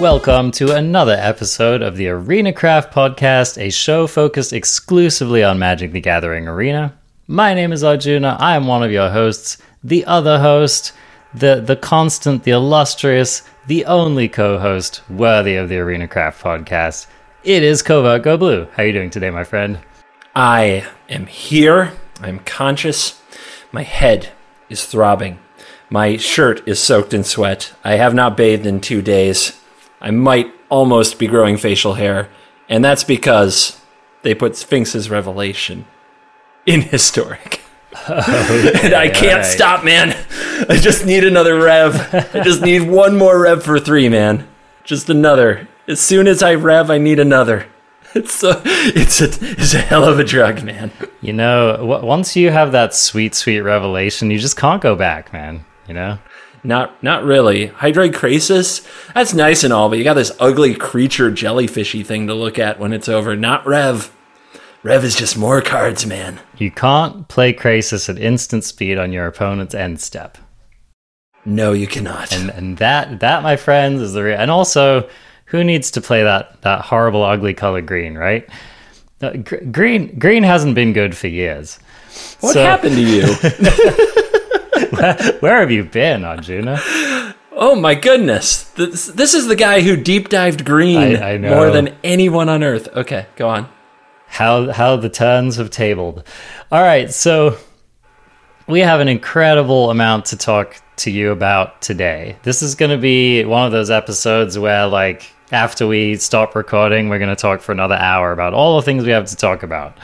Welcome to another episode of the Arena Craft Podcast, a show focused exclusively on Magic the Gathering Arena. My name is Arjuna. I am one of your hosts. The other host, the the constant, the illustrious, the only co-host worthy of the Arena Craft Podcast. It is Covert Go Blue. How are you doing today, my friend? I am here. I'm conscious. My head is throbbing. My shirt is soaked in sweat. I have not bathed in two days. I might almost be growing facial hair, and that's because they put Sphinx's Revelation in historic. Oh, and I can't right. stop, man. I just need another rev. I just need one more rev for three, man. Just another. As soon as I rev, I need another. It's a, it's a, it's a hell of a drug, man. You know, w- once you have that sweet, sweet revelation, you just can't go back, man. You know? Not not really. Hydroid Krasis, that's nice and all, but you got this ugly creature jellyfishy thing to look at when it's over. Not Rev. Rev is just more cards, man. You can't play Krasis at instant speed on your opponent's end step. No, you cannot. And and that that, my friends, is the real. And also, who needs to play that that horrible, ugly color green, right? Uh, gr- green green hasn't been good for years. what so- happened to you? Where have you been, Arjuna? oh my goodness. This, this is the guy who deep dived green I- I more than anyone on earth. Okay, go on. how how the turns have tabled. All right, so we have an incredible amount to talk to you about today. This is going to be one of those episodes where like after we stop recording, we're going to talk for another hour about all the things we have to talk about.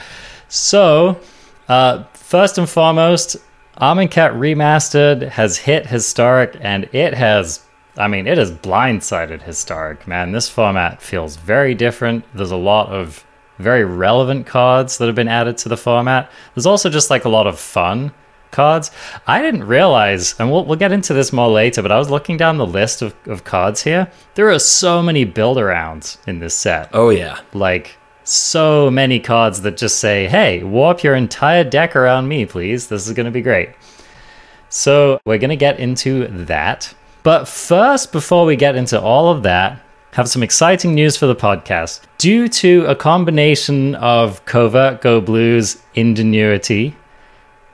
So, uh, first and foremost, Amonkhet Remastered has hit Historic, and it has, I mean, it has blindsided Historic, man. This format feels very different. There's a lot of very relevant cards that have been added to the format. There's also just like a lot of fun cards. I didn't realize, and we'll, we'll get into this more later, but I was looking down the list of, of cards here. There are so many build arounds in this set Oh yeah. like so many cards that just say, "Hey, warp your entire deck around me, please. This is going to be great." So, we're going to get into that. But first, before we get into all of that, have some exciting news for the podcast. Due to a combination of Covert Go Blues ingenuity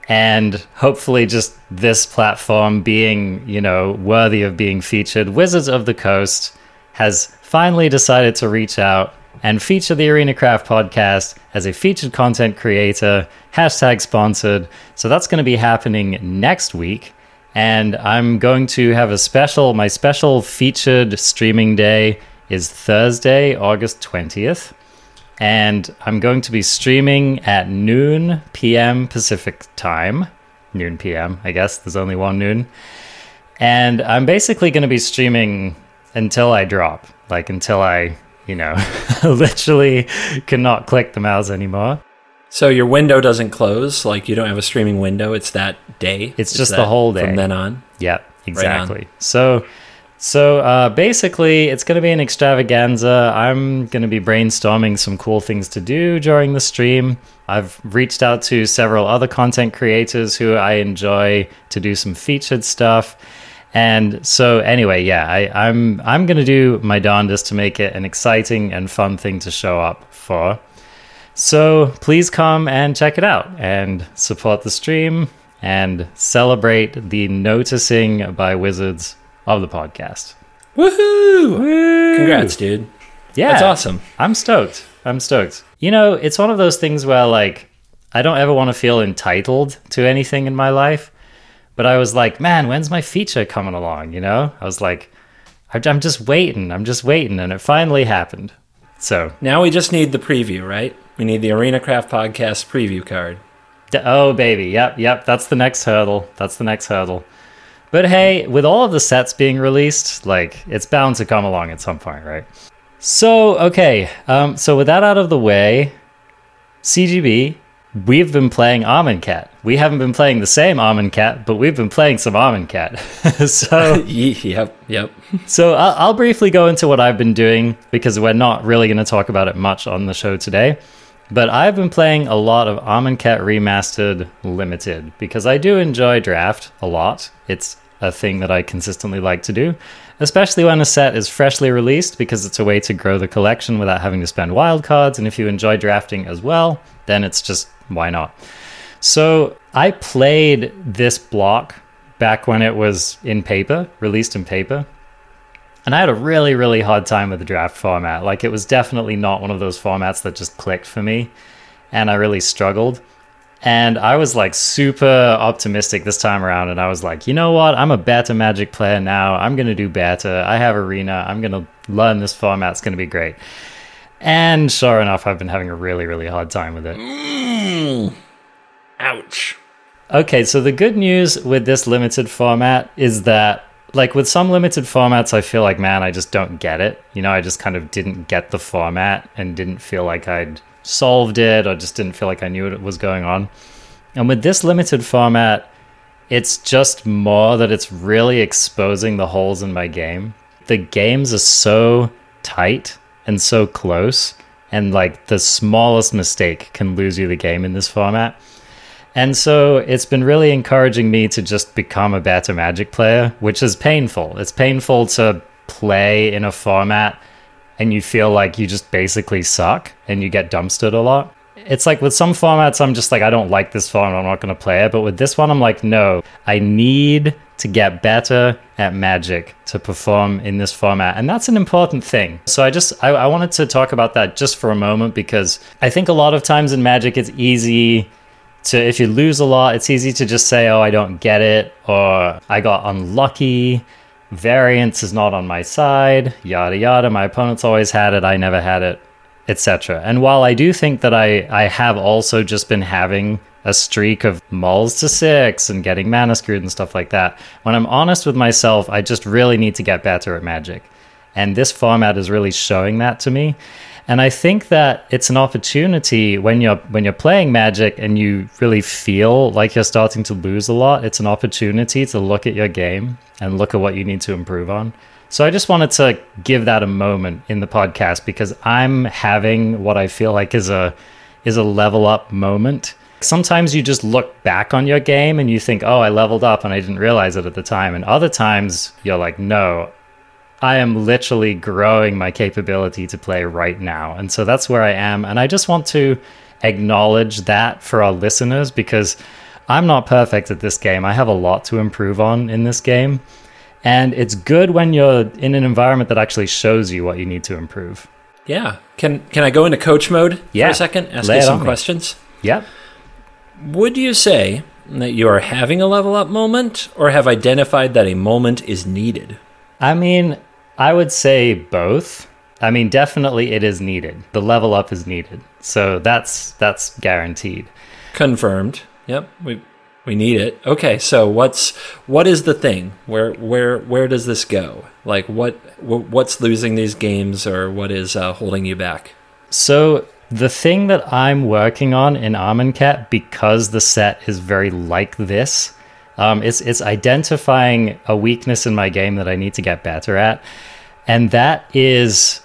and hopefully just this platform being, you know, worthy of being featured, Wizards of the Coast has finally decided to reach out and feature the Arena Craft podcast as a featured content creator, hashtag sponsored. So that's going to be happening next week. And I'm going to have a special, my special featured streaming day is Thursday, August 20th. And I'm going to be streaming at noon p.m. Pacific time. Noon p.m., I guess. There's only one noon. And I'm basically going to be streaming until I drop, like until I, you know, literally cannot click the mouse anymore. So your window doesn't close, like you don't have a streaming window. It's that day. It's Is just the whole day. from then on. Yep, exactly. So, so uh, basically, it's going to be an extravaganza. I'm going to be brainstorming some cool things to do during the stream. I've reached out to several other content creators who I enjoy to do some featured stuff. And so, anyway, yeah, I, I'm I'm going to do my darndest to make it an exciting and fun thing to show up for. So please come and check it out and support the stream and celebrate the noticing by wizards of the podcast. Woohoo! Congrats, dude. Yeah. That's awesome. I'm stoked. I'm stoked. You know, it's one of those things where like I don't ever want to feel entitled to anything in my life, but I was like, man, when's my feature coming along, you know? I was like I- I'm just waiting. I'm just waiting and it finally happened. So, Now we just need the preview, right? We need the Arena Craft podcast preview card. Oh, baby. Yep, yep. That's the next hurdle. That's the next hurdle. But hey, with all of the sets being released, like, it's bound to come along at some point, right? So, okay. Um, so, with that out of the way, CGB, we've been playing Almond Cat. We haven't been playing the same Almond Cat, but we've been playing some Almond Cat. so, yep, yep. so I'll, I'll briefly go into what I've been doing because we're not really going to talk about it much on the show today. But I've been playing a lot of Amonkhet Remastered Limited because I do enjoy Draft a lot. It's a thing that I consistently like to do, especially when a set is freshly released because it's a way to grow the collection without having to spend wildcards. And if you enjoy drafting as well, then it's just why not? So I played this block back when it was in paper, released in paper. And I had a really, really hard time with the draft format. Like, it was definitely not one of those formats that just clicked for me. And I really struggled. And I was like super optimistic this time around. And I was like, you know what? I'm a better Magic player now. I'm going to do better. I have Arena. I'm going to learn this format. It's going to be great. And sure enough, I've been having a really, really hard time with it. Mm. Ouch. Okay, so the good news with this limited format is that, like with some limited formats, I feel like, man, I just don't get it. You know, I just kind of didn't get the format and didn't feel like I'd solved it or just didn't feel like I knew what was going on. And with this limited format, it's just more that it's really exposing the holes in my game. The games are so tight and so close, and like the smallest mistake can lose you the game in this format. And so it's been really encouraging me to just become a better Magic player, which is painful. It's painful to play in a format and you feel like you just basically suck and you get dumpstered a lot. It's like with some formats, I'm just like, I don't like this format, I'm not going to play it. But with this one, I'm like, no, I need to get better at Magic to perform in this format. And that's an important thing. So I just, I, I wanted to talk about that just for a moment because I think a lot of times in Magic, it's easy to if you lose a lot, it's easy to just say, "Oh, I don't get it," or "I got unlucky." Variance is not on my side. Yada yada. My opponent's always had it. I never had it, etc. And while I do think that I I have also just been having a streak of mulls to six and getting mana screwed and stuff like that. When I'm honest with myself, I just really need to get better at Magic. And this format is really showing that to me. And I think that it's an opportunity when you're when you're playing Magic and you really feel like you're starting to lose a lot, it's an opportunity to look at your game and look at what you need to improve on. So I just wanted to give that a moment in the podcast because I'm having what I feel like is a is a level up moment. Sometimes you just look back on your game and you think, "Oh, I leveled up and I didn't realize it at the time." And other times you're like, "No, I am literally growing my capability to play right now. And so that's where I am. And I just want to acknowledge that for our listeners because I'm not perfect at this game. I have a lot to improve on in this game. And it's good when you're in an environment that actually shows you what you need to improve. Yeah. Can can I go into coach mode yeah. for a second? Ask Lay you some on me. questions. Yep. Would you say that you are having a level up moment or have identified that a moment is needed? I mean, I would say both. I mean, definitely it is needed. The level up is needed. So that's that's guaranteed. Confirmed. Yep. We we need it. Okay, so what's what is the thing? Where where where does this go? Like what what's losing these games or what is uh, holding you back? So the thing that I'm working on in Amonkhet, because the set is very like this, um, it's it's identifying a weakness in my game that I need to get better at, and that is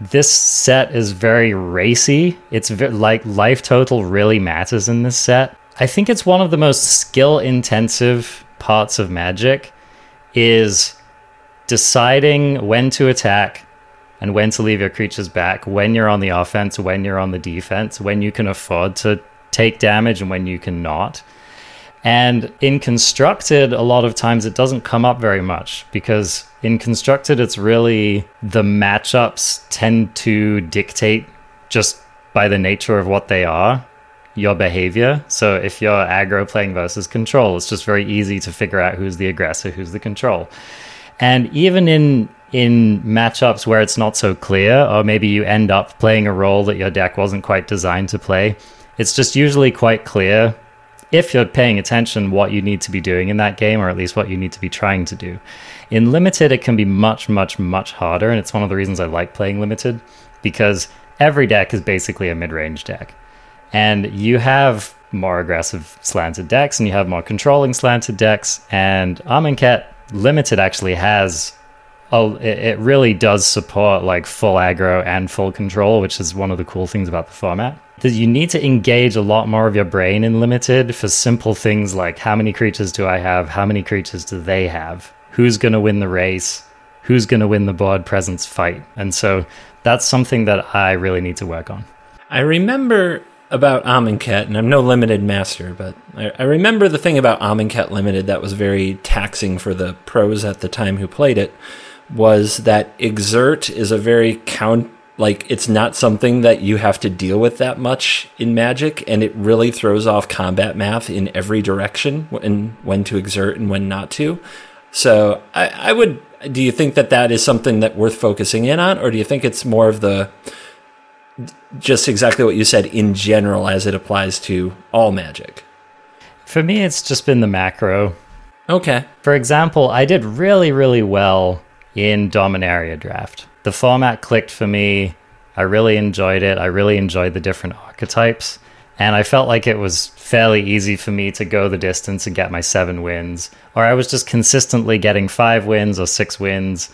this set is very racy. It's like life total really matters in this set. I think it's one of the most skill intensive parts of Magic is deciding when to attack and when to leave your creatures back, when you're on the offense, when you're on the defense, when you can afford to take damage and when you cannot. And in constructed, a lot of times it doesn't come up very much because in constructed, it's really the matchups tend to dictate just by the nature of what they are your behavior. So if you're aggro playing versus control, it's just very easy to figure out who's the aggressor, who's the control. And even in in matchups where it's not so clear, or maybe you end up playing a role that your deck wasn't quite designed to play, it's just usually quite clear if you're paying attention what you need to be doing in that game or at least what you need to be trying to do in limited it can be much much much harder and it's one of the reasons i like playing limited because every deck is basically a mid-range deck And you have more aggressive slanted decks and you have more controlling slanted decks. And Amonkhet Limited actually has it, really does support like full aggro and full control, which is one of the cool things about the format. That you need to engage a lot more of your brain in limited for simple things like how many creatures do I have? How many creatures do they have? Who's gonna win the race? Who's gonna win the board presence fight? And so that's something that I really need to work on. I remember about Amonkhet, and I'm no limited master, but I, I, remember the thing about Amonkhet Limited that was very taxing for the pros at the time who played it was that exert is a very count like it's not something that you have to deal with that much in magic and it really throws off combat math in every direction and when to exert and when not to so I, I would do you think that that is something that worth focusing in on or do you think it's more of the just exactly what you said in general as it applies to all magic. For me, it's just been the macro. Okay. For example, I did really, really well in Dominaria Draft. The format clicked for me. I really enjoyed it. I really enjoyed the different archetypes. And I felt like it was fairly easy for me to go the distance and get my seven wins. Or I was just consistently getting five wins or six wins.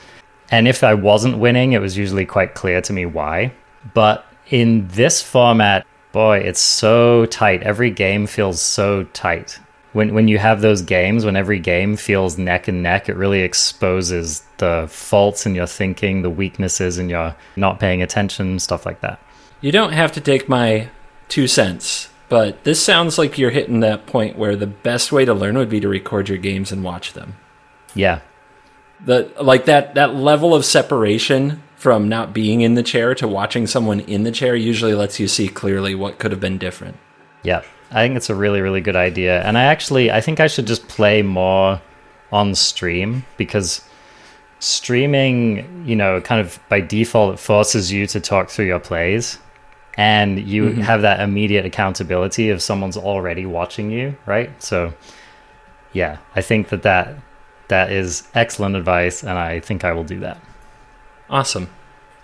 And if I wasn't winning, it was usually quite clear to me why. But in this format, boy, it's so tight. Every game feels so tight. When when you have those games, when every game feels neck and neck, it really exposes the faults in your thinking, the weaknesses in your not paying attention, stuff like that. You don't have to take my two cents, but this sounds like you're hitting that point where the best way to learn would be to record your games and watch them. Yeah. The like that that level of separation from not being in the chair to watching someone in the chair usually lets you see clearly what could have been different. Yeah. I think it's a really really good idea. And I actually I think I should just play more on stream because streaming, you know, kind of by default it forces you to talk through your plays and you mm-hmm. have that immediate accountability if someone's already watching you, right? So yeah, I think that that that is excellent advice and I think I will do that. Awesome.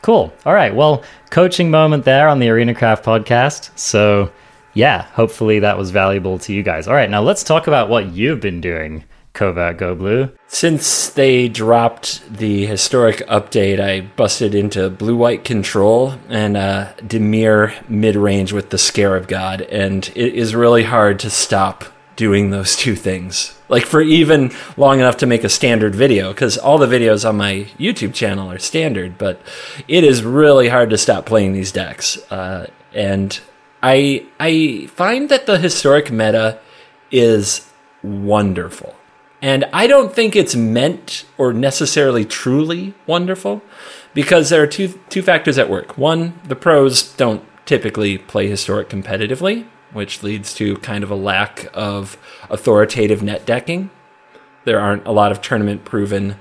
Cool. All right. Well, coaching moment there on the Arena Craft podcast. So, yeah, hopefully that was valuable to you guys. All right. Now let's talk about what you've been doing, Covert Go Blue. Since they dropped the historic update, I busted into blue white control and uh, Dimir mid range with the Scarab God, and it is really hard to stop doing those two things. Like for even long enough to make a standard video, because all the videos on my YouTube channel are standard, but it is really hard to stop playing these decks. Uh, and I I find that the historic meta is wonderful. And I don't think it's meant or necessarily truly wonderful because there are two two factors at work. One, the pros don't typically play historic competitively, which leads to kind of a lack of authoritative net decking. There aren't a lot of tournament proven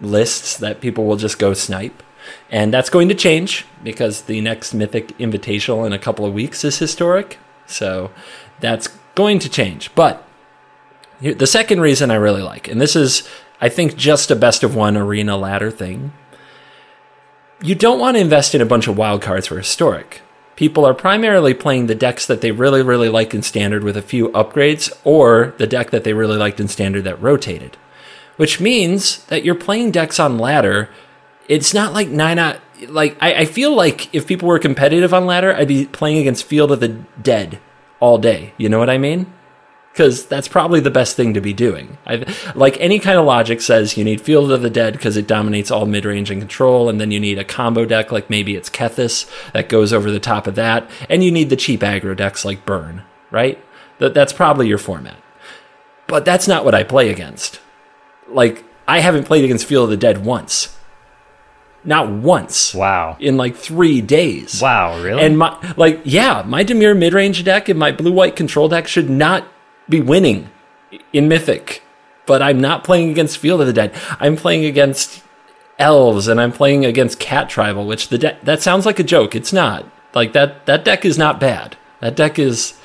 lists that people will just go snipe. And that's going to change because the next Mythic Invitational in a couple of weeks is historic. So that's going to change. But the second reason I really like, and this is, I think, just a best of one arena ladder thing, you don't want to invest in a bunch of wildcards for historic people are primarily playing the decks that they really, really like in standard with a few upgrades, or the deck that they really liked in standard that rotated. Which means that you're playing decks on ladder. It's not like nine out. Like I, I feel like if people were competitive on ladder, I'd be playing against Field of the Dead all day. You know what I mean? because that's probably the best thing to be doing. I, like any kind of logic says you need Field of the Dead because it dominates all mid range and control, and then you need a combo deck like maybe it's Kethis that goes over the top of that, and you need the cheap aggro decks like Burn, right? That, that's probably your format. But that's not what I play against. Like, I haven't played against Field of the Dead once. Not once. Wow. In like three days. Wow, really? And my like, yeah, my Dimir mid range deck and my blue white control deck should not be winning in Mythic, but I'm not playing against Field of the Dead. I'm playing against elves and I'm playing against Cat Tribal, which the de- that sounds like a joke. It's not. Like that that deck is not bad. That deck is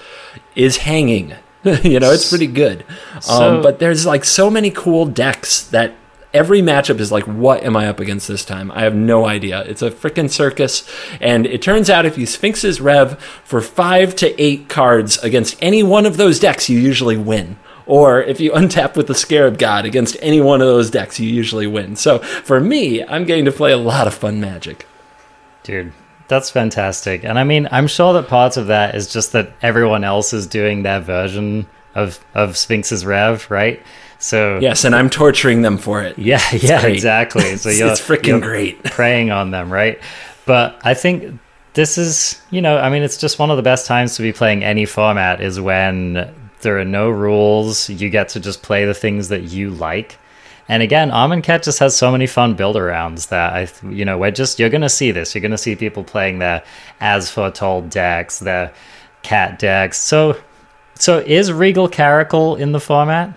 is hanging. you know, it's pretty good. So, um, but there's like so many cool decks that every matchup is like, what am I up against this time? I have no idea. It's a freaking circus. And it turns out if you Sphinx's Rev for five to eight cards against any one of those decks, you usually win. Or if you untap with the Scarab God against any one of those decks, you usually win. So for me, I'm getting to play a lot of fun magic. Dude, that's fantastic. And I mean, I'm sure that part of that is just that everyone else is doing their version of, of Sphinx's Rev, right? So Yes, and I'm torturing them for it. Yeah, yeah, great. exactly. So It's- you're it's freaking you're great. preying on them, right? But I think this is, you know, I mean, it's just one of the best times to be playing any format is when there are no rules. You get to just play the things that you like. And again, Amonkhet just has so many fun build arounds that I, you know, we're just you're gonna see this. You're gonna see people playing their as foretold decks, their cat decks. So, so is Regal Caracal in the format?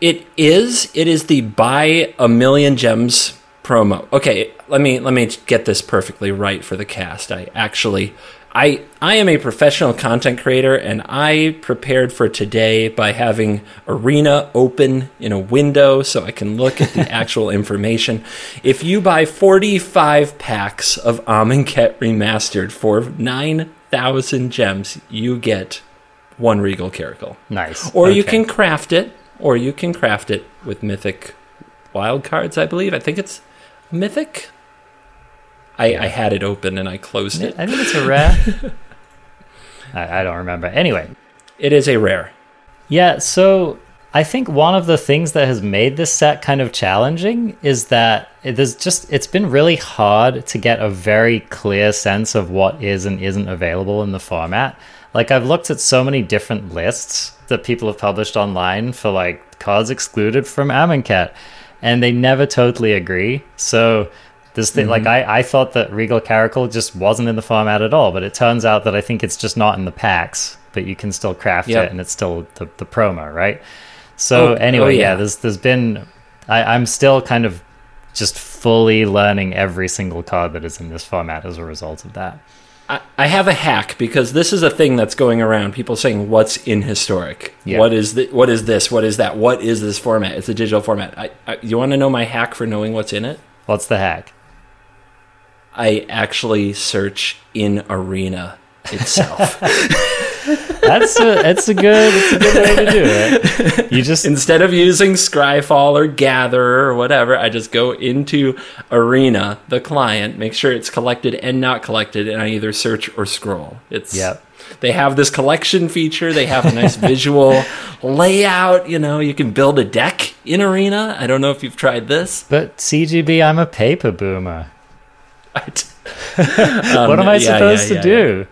It is. It is the buy a million gems promo. Okay, let me let me get this perfectly right for the cast. I actually I I am a professional content creator and I prepared for today by having Arena open in a window so I can look at the actual information. If you buy 45 packs of Amonkhet Remastered for 9,000 gems, you get one Regal Caracal. Nice. Or you can craft it, or you can craft it with mythic wild cards, I believe. I think it's mythic. I, I had it open and I closed it. I think it's a rare. I, I don't remember. Anyway, It is a rare. yeah. So I think one of the things that has made this set kind of challenging is that it is just it's been really hard to get a very clear sense of what is and isn't available in the format. Like I've looked at so many different lists that people have published online for like cards excluded from Amonkhet, and they never totally agree. So this thing, like mm-hmm. I, I thought that Regal Caracal just wasn't in the format at all, but it turns out that I think it's just not in the packs, but you can still craft Yep. it and it's still the, the promo, right? So Oh, oh anyway, oh, yeah. yeah. there's there's been I, I'm still kind of just fully learning every single card that is in this format as a result of that. I, I have a hack because this is a thing that's going around. People saying, "What's in historic? Yeah. What is the, What is this? What is that? What is this format? It's a digital format." I, I, you want to know my hack for knowing what's in it? What's the hack? I actually search in Arena itself. That's a it's a good it's a good way to do it. You just Instead of using Scryfall or Gather or whatever, I just go into Arena, the client, make sure it's collected and not collected, and I either search or scroll. It's Yep. They have this collection feature. They have a nice visual layout. You know, you can build a deck in Arena. I don't know if you've tried this. but CGB, I'm a paper boomer. What am I Um, yeah, supposed yeah, to yeah, do?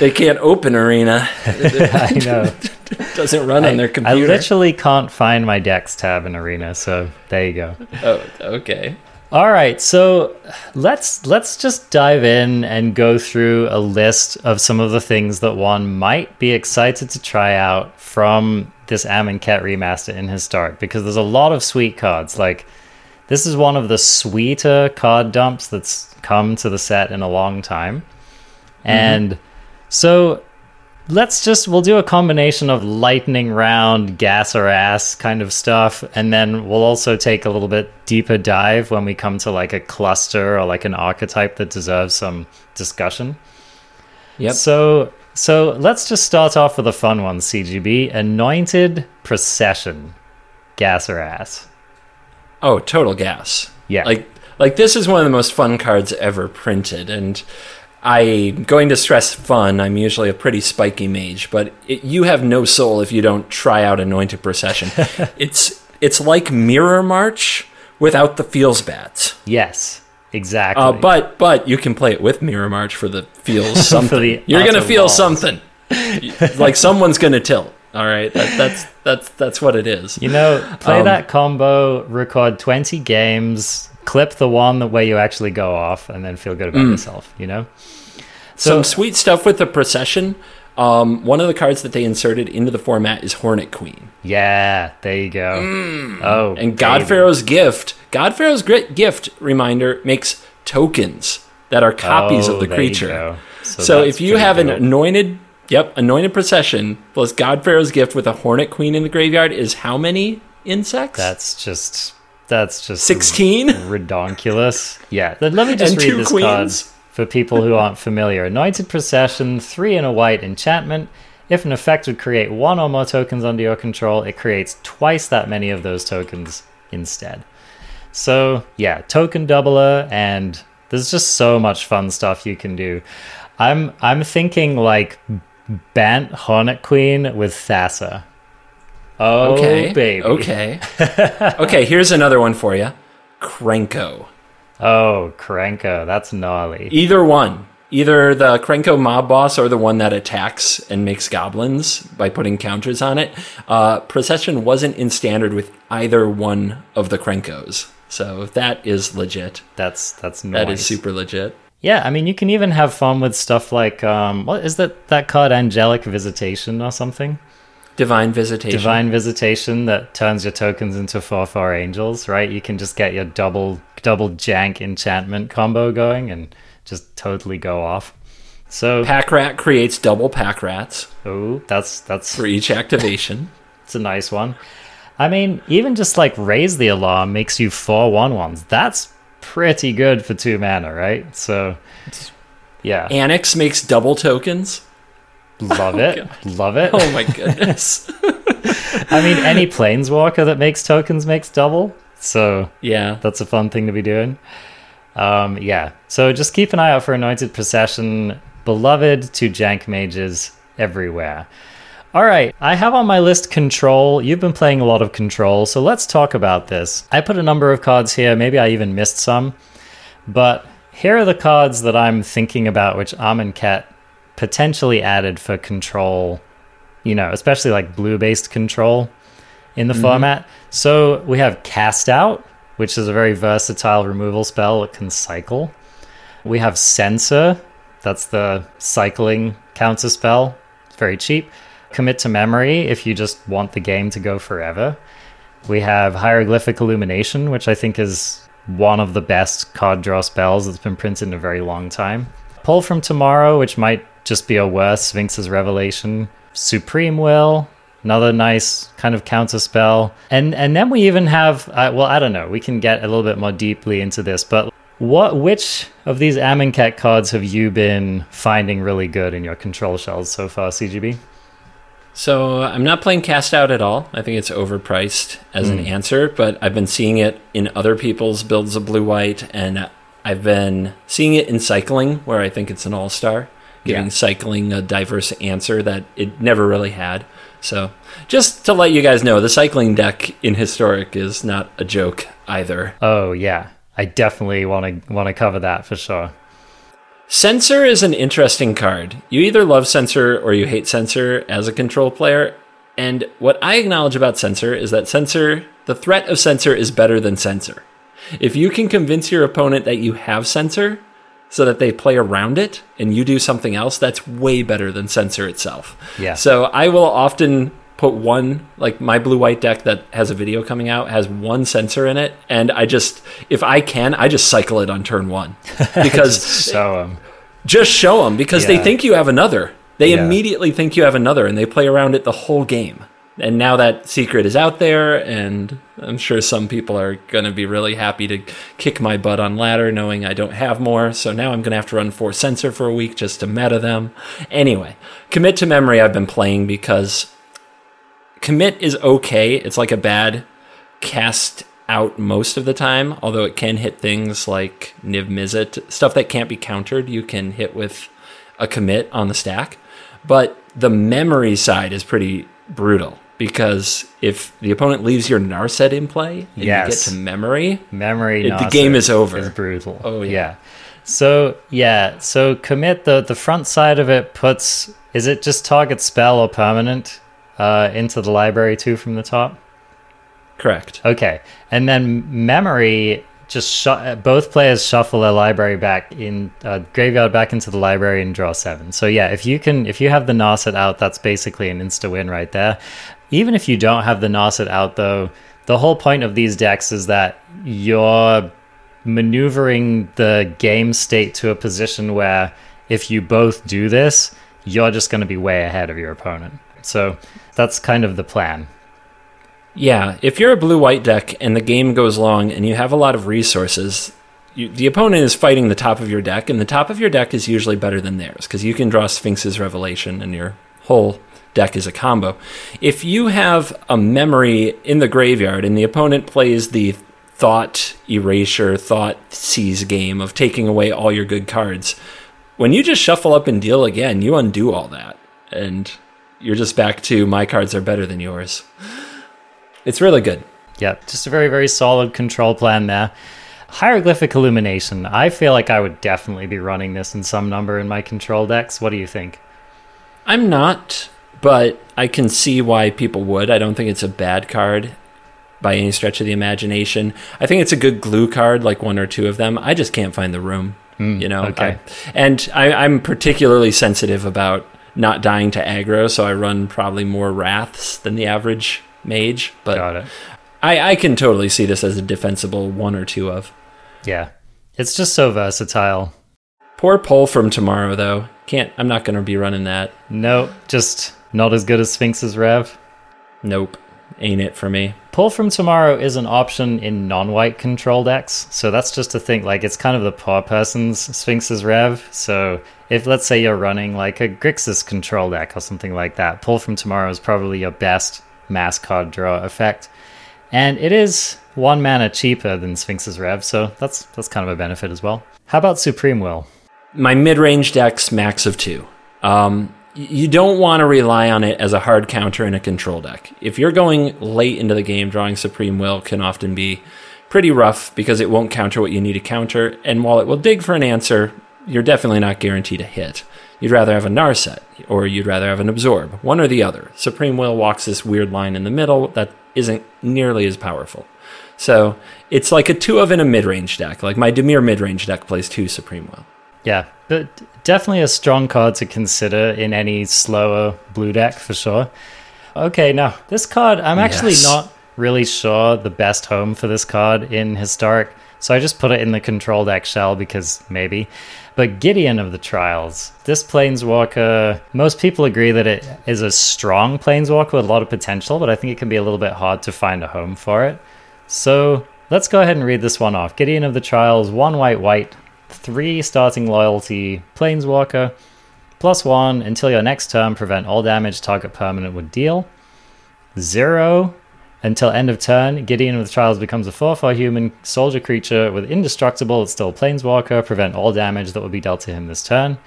They can't open Arena. I know. It doesn't run on their computer. I literally can't find my decks tab in Arena, so there you go. oh, okay. All right, so let's let's just dive in and go through a list of some of the things that one might be excited to try out from this Amonkhet remaster in Historic because there's a lot of sweet cards. Like this is one of the sweeter card dumps that's come to the set in a long time. Mm-hmm. And so let's just we'll do a combination of lightning round gas or ass kind of stuff and then we'll also take a little bit deeper dive when we come to like a cluster or like an archetype that deserves some discussion Yep. so so let's just start off with a fun one cgb anointed procession gas or ass Oh, total gas. Yeah. Like like this is one of the most fun cards ever printed and I'm going to stress fun. I'm usually a pretty spiky mage, but it, you have no soul if you don't try out Anointed Procession. it's it's like Mirror March without the feels bats. yes exactly Uh, but but you can play it with Mirror March for the feels something. the You're gonna feel walls. something. like someone's gonna tilt. All right, that, that's that's that's what it is. You know, play Um, that combo, record 20 games, clip the one the way you actually go off, and then feel good about yourself, you know? So, Some sweet stuff with the procession. Um, one of the cards that they inserted into the format is Hornet Queen. yeah, there you go. Oh, And God baby. Pharaoh's gift, God Pharaoh's gift reminder makes tokens that are copies Oh, of the creature. So, that's if you have an anointed, yep, anointed procession plus God Pharaoh's gift with a Hornet Queen in the graveyard is how many insects? That's just, That's just 16? redonkulous. Yeah. Then let me just And read this queens. card for people who aren't familiar. Anointed Procession, three in a white enchantment. If an effect would create one or more tokens under your control, it creates twice that many of those tokens instead. So yeah, token doubler, and there's just so much fun stuff you can do. I'm I'm thinking like Bant Hornet Queen with Thassa. Oh Okay. baby. Okay. okay, here's another one for you. Krenko. Oh, Krenko, that's gnarly. Either one. Either the Krenko mob boss or the one that attacks and makes goblins by putting counters on it. Uh, Procession wasn't in standard with either one of the Krenkos. So that is legit. That's that's nice. That is super legit. Yeah, I mean, you can even have fun with stuff like um, what is that that card? Angelic Visitation or something? Divine Visitation. Divine Visitation that turns your tokens into four four angels, right? You can just get your double double jank enchantment combo going and just totally go off. So, Pack Rat creates double Pack Rats oh, that's that's for each activation. it's a nice one. I mean, even just like raise the alarm makes you four one ones. That's pretty good for two mana, right? So, yeah, Anax makes double tokens. Love it, love it. Oh my goodness. I mean, any planeswalker that makes tokens makes double. So yeah. that's a fun thing to be doing. Um, yeah. So just keep an eye out for Anointed Procession, beloved to jank mages everywhere. All right, I have on my list Control. You've been playing a lot of Control, so let's talk about this. I put a number of cards here. Maybe I even missed some, but here are the cards that I'm thinking about, which Amonkhet potentially added for Control. You know, especially like blue-based Control in the mm-hmm. format. So we have Cast Out, which is a very versatile removal spell. It can cycle. We have Censor, that's the cycling counter spell. It's very cheap. Commit to Memory if you just want the game to go forever. We have Hieroglyphic Illumination, which I think is one of the best card draw spells that's been printed in a very long time. Pull from Tomorrow, which might just be a worse Sphinx's Revelation. Supreme Will, another nice kind of counter spell. And and then we even have uh, well, I don't know. We can get a little bit more deeply into this, but what which of these Amonkhet cards have you been finding really good in your control shells so far, CGB? So I'm not playing Cast Out at all. I think it's overpriced as an answer, but I've been seeing it in other people's builds of blue white, and I've been seeing it in cycling, where I think it's an all star, giving Yeah. cycling a diverse answer that it never really had. So just to let you guys know, the cycling deck in Historic is not a joke either. Oh yeah, I definitely want to want to cover that for sure. Censor is an interesting card. You either love Censor or you hate Censor as a control player. And what I acknowledge about Censor is that Censor, the threat of Censor is better than Censor. If you can convince your opponent that you have Censor so that they play around it and you do something else, that's way better than Censor itself. Yeah. So I will often put one, like my blue white deck that has a video coming out has one Censor in it. And I just, if I can, I just cycle it on turn one. Because So um, just show them because they think you have another. They Yeah. immediately think you have another and they play around it the whole game. And now that secret is out there, and I'm sure some people are going to be really happy to kick my butt on ladder knowing I don't have more. So now I'm going to have to run four Censor for a week just to meta them. Anyway, commit to memory I've been playing because commit is okay. It's like a bad cast out most of the time, although it can hit things like Niv Mizzet, stuff that can't be countered, you can hit with a commit on the stack. But the memory side is pretty brutal because if the opponent leaves your Narset in play and Yes. you get to memory, memory. It- the game is over. It's brutal. Oh, yeah. So yeah, so commit the the front side of it puts is it just target spell or permanent uh, into the library too from the top? correct. Okay, and then memory just shu- both players shuffle their library back in uh, graveyard back into the library and draw seven. So yeah, if you can if you have the Narset out, that's basically an insta win right there. Even if you don't have the Narset out though, the whole point of these decks is that you're maneuvering the game state to a position where if you both do this, you're just going to be way ahead of your opponent. So that's kind of the plan. Yeah, if you're a blue white deck and the game goes long and you have a lot of resources, you, the opponent is fighting the top of your deck, and the top of your deck is usually better than theirs because you can draw Sphinx's Revelation and your whole deck is a combo. If you have a memory in the graveyard and the opponent plays the thought erasure, thought seize game of taking away all your good cards, when you just shuffle up and deal again, you undo all that. And you're just back to my cards are better than yours. It's really good. Yeah, just a very, very solid control plan there. Hieroglyphic Illumination. I feel like I would definitely be running this in some number in my control decks. What do you think? I'm not, but I can see why people would. I don't think it's a bad card by any stretch of the imagination. I think it's a good glue card, like one or two of them. I just can't find the room. Mm, you know, okay. I, and I, I'm particularly sensitive about not dying to aggro, so I run probably more wraths than the average mage. But Got it. I, I can totally see this as a defensible one or two of. Yeah. It's just so versatile. Poor pull from tomorrow though. Can't I'm not gonna be running that. Nope, just not as good as Sphinx's Rev. Nope. Ain't it for me. Pull from tomorrow is an option in non-white control decks, so that's just to think like it's kind of the poor person's Sphinx's Rev. So if let's say you're running like a Grixis control deck or something like that, pull from tomorrow is probably your best mass card draw effect, and it is one mana cheaper than Sphinx's Rev, so that's that's kind of a benefit as well. How about Supreme Will? My mid-range deck's max of two. Um, you don't want to rely on it as a hard counter in a control deck. If you're going late into the game, drawing Supreme Will can often be pretty rough because it won't counter what you need to counter, and while it will dig for an answer, you're definitely not guaranteed a hit. You'd rather have a Narset, or you'd rather have an Absorb, one or the other. Supreme Will walks this weird line in the middle that isn't nearly as powerful. So it's like a two of in a mid range deck. Like my Dimir mid range deck plays two Supreme Will. Yeah, but definitely a strong card to consider in any slower blue deck for sure. Okay, now this card, I'm actually Yes. not really sure the best home for this card in Historic, so I just put it in the control deck shell because maybe. But Gideon of the Trials, this Planeswalker, most people agree that it is a strong Planeswalker with a lot of potential, but I think it can be a little bit hard to find a home for it. So let's go ahead and read this one off. Gideon of the Trials, one white, white, three starting loyalty, Planeswalker, plus one until your next turn, prevent all damage target permanent would deal. Zero until end of turn, Gideon the Trials becomes a 4 4 human soldier creature with indestructible, it's still Planeswalker, prevent all damage that will be dealt to him this turn.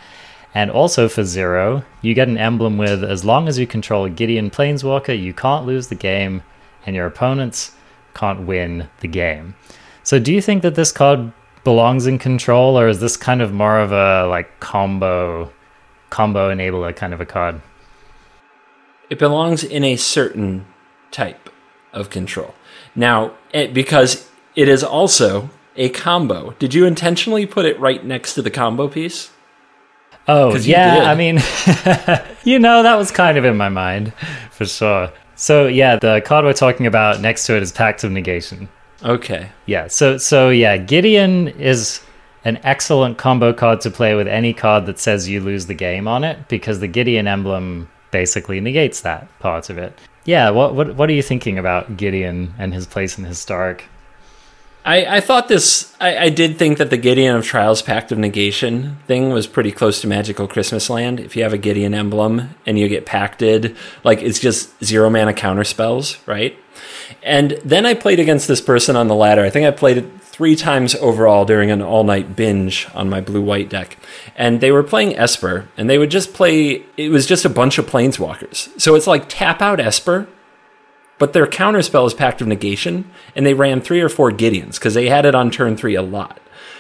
And also for zero, you get an emblem with as long as you control Gideon Planeswalker, you can't lose the game, and your opponents can't win the game. So do you think that this card belongs in control, or is this kind of more of a like combo combo enabler kind of a card? It belongs in a certain type of control. Now, it, because it is also a combo, did you intentionally put it right next to the combo piece? Oh, yeah. did. I mean, you know, that was kind of in my mind for sure. So, yeah, the card we're talking about next to it is Pact of Negation. Okay. Yeah. So, so yeah, Gideon is an excellent combo card to play with any card that says you lose the game on it because the Gideon emblem basically negates that part of it. Yeah. What what what are you thinking about Gideon and his place in historic? I, I thought this, I, I did think that the Gideon of Trials Pact of Negation thing was pretty close to Magical Christmas Land. If you have a Gideon emblem and you get pacted, like it's just zero mana counter spells, right? And then I played against this person on the ladder. I think I played it three times overall during an all night binge on my blue white deck. And they were playing Esper, and they would just play, it was just a bunch of planeswalkers. So it's like tap out Esper, but their counterspell is Pact of Negation, and they ran three or four Gideons because they had it on turn three a lot.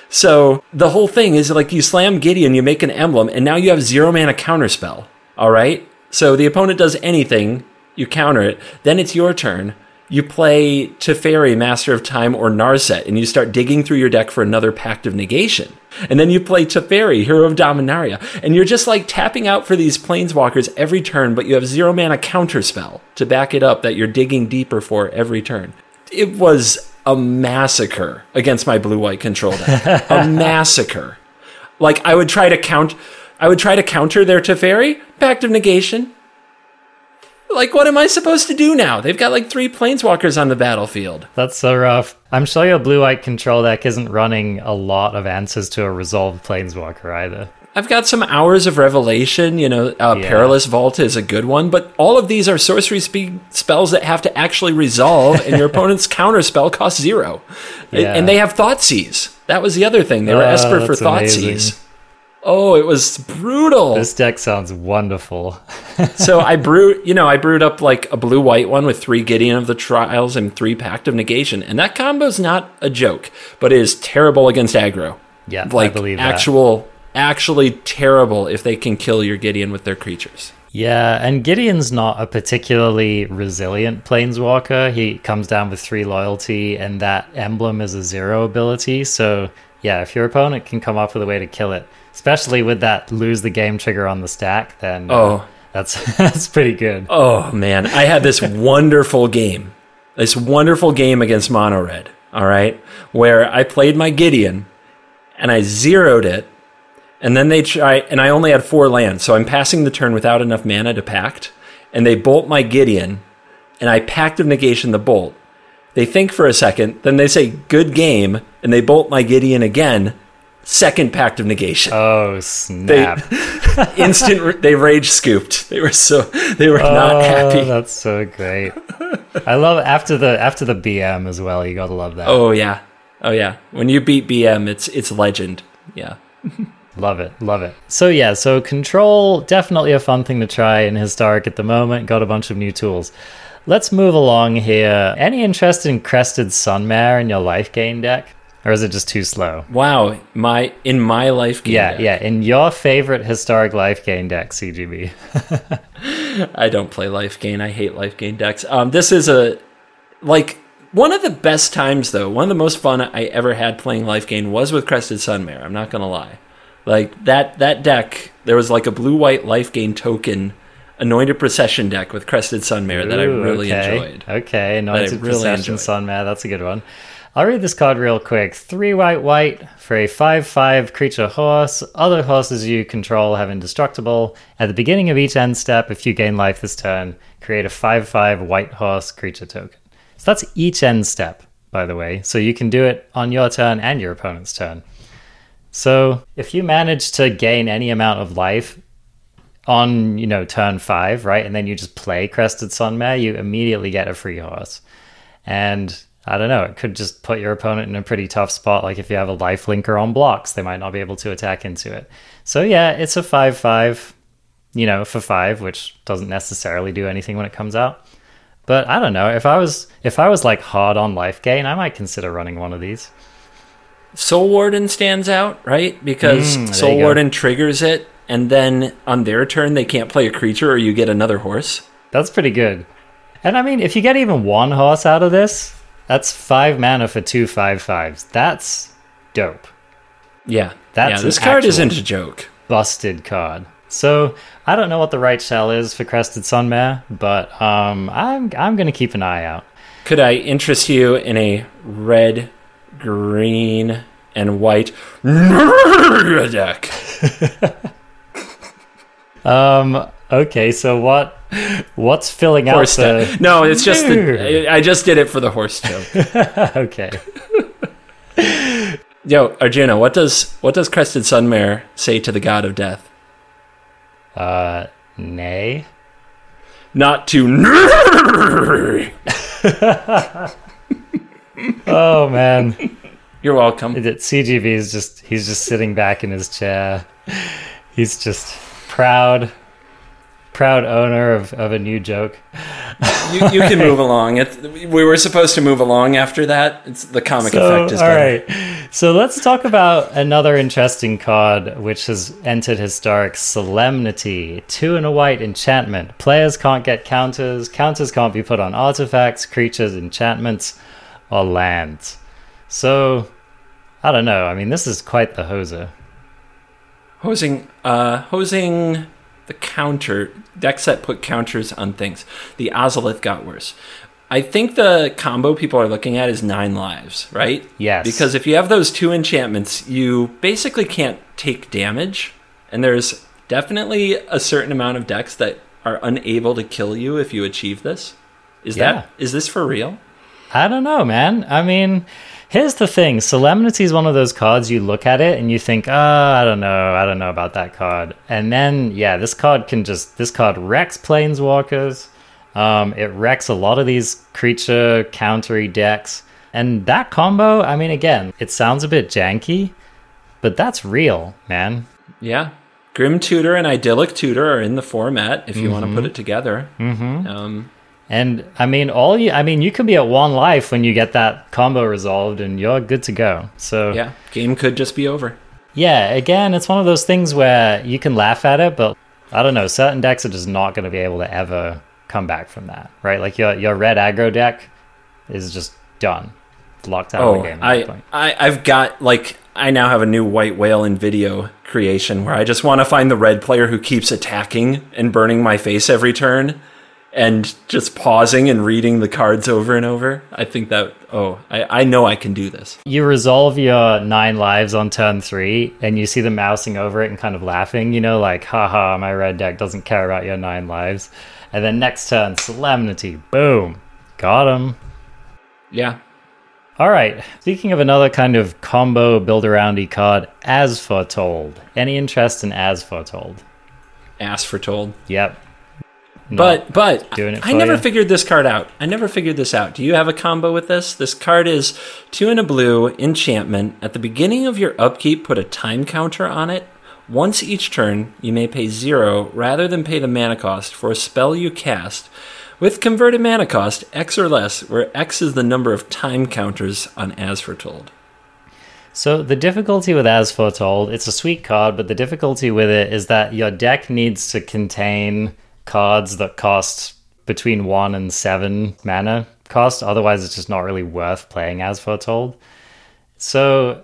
So the whole thing is like you slam Gideon, you make an emblem, and now you have zero mana counterspell. All right? So the opponent does anything, you counter it, then it's your turn. You play Teferi, Master of Time, or Narset, and you start digging through your deck for another Pact of Negation. And then you play Teferi, Hero of Dominaria, and you're just like tapping out for these planeswalkers every turn, but you have zero mana counterspell to back it up that you're digging deeper for every turn. It was a massacre against my blue white control deck. a massacre. Like I would try to count I would try to counter their Teferi, Pact of Negation. Like, what am I supposed to do now? They've got like three planeswalkers on the battlefield. That's so rough. I'm sure your blue white control deck isn't running a lot of answers to a resolved planeswalker either. I've got some hours of revelation. You know, uh, Yeah. Perilous Vault is a good one, but all of these are sorcery speed spells that have to actually resolve, and your opponent's counter spell costs zero. Yeah. And they have Thoughtseize. That was the other thing. They were Oh, Esper for that's amazing. Oh, it was brutal. This deck sounds wonderful. so I brewed, you know, I brewed up like a blue white one with three Gideon of the Trials and three Pact of Negation, and that combo's not a joke, but it is terrible against aggro. Yeah, like I believe that. actual, actually terrible if they can kill your Gideon with their creatures. Yeah, and Gideon's not a particularly resilient planeswalker. He comes down with three loyalty, and that emblem is a zero ability. So, yeah, if your opponent can come up with a way to kill it, especially with that lose the game trigger on the stack, then uh, Oh. that's that's pretty good. Oh man, I had this wonderful game, this wonderful game against Mono Red. All right, where I played my Gideon, and I zeroed it, and then they try, and I only had four lands, so I'm passing the turn without enough mana to pact, and they bolt my Gideon, and I pact of negation the bolt. They think for a second, then they say good game, and they bolt my Gideon again. Second pact of negation. Oh snap! Instant, they rage scooped. They were so, they were not Oh, happy. That's so great. I love after the after the BM as well. You gotta love that. Oh yeah, oh yeah. When you beat BM, it's it's legend. Yeah. Love it, love it. So yeah, so control definitely a fun thing to try in historic at the moment. Got a bunch of new tools. Let's move along here. Any interest in Crested Sunmare in your life gain deck, or is it just too slow? Wow, my in my life game. Yeah, deck, yeah. In your favorite historic life gain deck, CGB. I don't play life gain. I hate life gain decks. Um, this is a like one of the best times though. One of the most fun I ever had playing life gain was with Crested Sunmare. I'm not gonna lie. Like that that deck, there was like a blue white life gain token anointed procession deck with Crested Sunmare that I really okay. enjoyed. Okay, Anointed really Procession enjoyed. Sunmare, that's a good one. I'll read this card real quick. Three white white for a 5 5 creature horse. Other horses you control have indestructible. At the beginning of each end step, if you gain life this turn, create a 5 5 white horse creature token. So that's each end step, by the way. So you can do it on your turn and your opponent's turn. So if you manage to gain any amount of life on, you know, turn five, right, and then you just play Crested Sunmare, you immediately get a free horse. And I don't know, it could just put your opponent in a pretty tough spot. Like if you have a life linker on blocks, they might not be able to attack into it. So yeah, it's a five five, you know, for five, which doesn't necessarily do anything when it comes out. But I don't know. If I was if I was like hard on life gain, I might consider running one of these. Soul Warden stands out, right? Because Mm, Soul. Warden triggers it, and then on their turn they can't play a creature, or you get another horse. That's pretty good. And I mean, if you get even one horse out of this, that's five mana for two five fives. That's dope. Yeah, That's yeah. This card isn't a joke. Busted card. So I don't know what the right shell is for Crested Sunmare, but um, I'm I'm gonna keep an eye out. Could I interest you in a red, green, and white deck? Um, okay, so what what's filling out Horse the? deck. No, it's just the, I just did it for the horse joke. okay, Yo, Arjuna, what does what does Crested Sunmare say to the god of death? uh, nay. Not to. Oh man. You're welcome. CGB is just he's just sitting back in his chair. He's just proud proud owner of, of a new joke. You, you can move along. It, we were supposed to move along after that. It's the comic So, effect is all better. right. So let's talk about another interesting card which has entered historic solemnity. Two and a white enchantment. Players can't get counters. Counters can't be put on artifacts, creatures, enchantments, or lands. So I don't know. I mean this is quite the hoser. Hosing, uh, hosing the counter decks that put counters on things. The Ozolith got worse. I think the combo people are looking at is nine lives, right? Yes. Because if you have those two enchantments, you basically can't take damage, and there's definitely a certain amount of decks that are unable to kill you if you achieve this? Is Yeah. that is this for real? I don't know, man. I mean, here's the thing Solemnity is one of those cards you look at it and you think, oh, I don't know. I don't know about that card. And then, yeah, this card can just, this card wrecks Planeswalkers. Um, it wrecks a lot of these creature countery decks. And that combo, I mean, again, it sounds a bit janky, but that's real, man. Yeah. Grim Tutor and Idyllic Tutor are in the format if you want to put it together. Mm-hmm. Um, And I mean, all you, I mean, you can be at one life when you get that combo resolved and you're good to go. So, yeah, game could just be over. Yeah, again, it's one of those things where you can laugh at it, but I don't know, certain decks are just not going to be able to ever come back from that, right? Like your your red aggro deck is just done, locked out of Oh, the game. At I, point. I, I've got like I now have a new white whale in video creation where I just want to find the red player who keeps attacking and burning my face every turn, and just pausing and reading the cards over and over. I think that oh, I, I know I can do this. You resolve your nine lives on turn three, and you see them mousing over it and kind of laughing, you know, like, haha, my red deck doesn't care about your nine lives. And then next turn, Solemnity, boom, got him. Yeah, All right. Speaking of another kind of combo build aroundy card, As Foretold. Any interest in As Foretold? ass for told. Yep. But but I never you? figured this card out. I never figured this out. Do you have a combo with this? This card is two and a blue enchantment. At the beginning of your upkeep, put a time counter on it. Once each turn, you may pay zero rather than pay the mana cost for a spell you cast with converted mana cost X or less, where X is the number of time counters on As Foretold. So the difficulty with As Foretold, it's a sweet card, but the difficulty with it is that your deck needs to contain cards that cost between one and seven mana cost. Otherwise, it's just not really worth playing As Foretold. So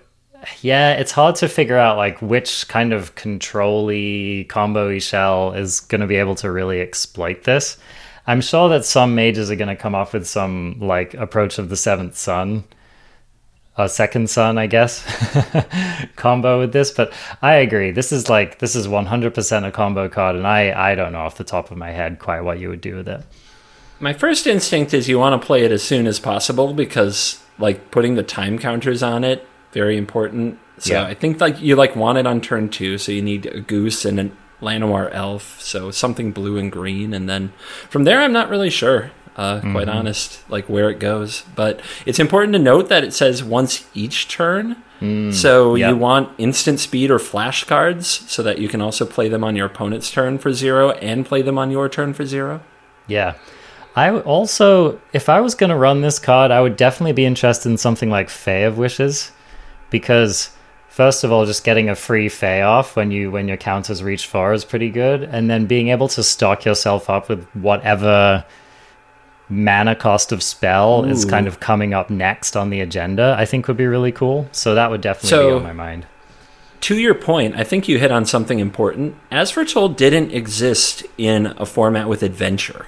yeah, it's hard to figure out like which kind of control-y combo-y shell is going to be able to really exploit this. I'm sure that some mages are going to come up with some like approach of the seventh sun a second sun, I guess, combo with this. But I agree. This is like this is 100% a combo card, and I I don't know off the top of my head quite what you would do with it. My first instinct is you want to play it as soon as possible because like putting the time counters on it very important. So Yeah. I think like you like want it on turn 2 so you need a goose and an Llanowar elf, so something blue and green and then from there I'm not really sure. Uh, quite honest, like where it goes, but it's important to note that it says once each turn. so yep. you want instant speed or flash cards, so that you can also play them on your opponent's turn for zero and play them on your turn for zero. Yeah. I also, if I was going to run this card, I would definitely be interested in something like Fae of Wishes, because first of all, just getting a free Fey off when you when your counters reach four is pretty good, and then being able to stock yourself up with whatever mana cost of spell is kind of coming up next on the agenda, I think would be really cool. So that would definitely be on my mind. to your point, I think you hit on something important. As Foretold didn't exist in a format with adventure.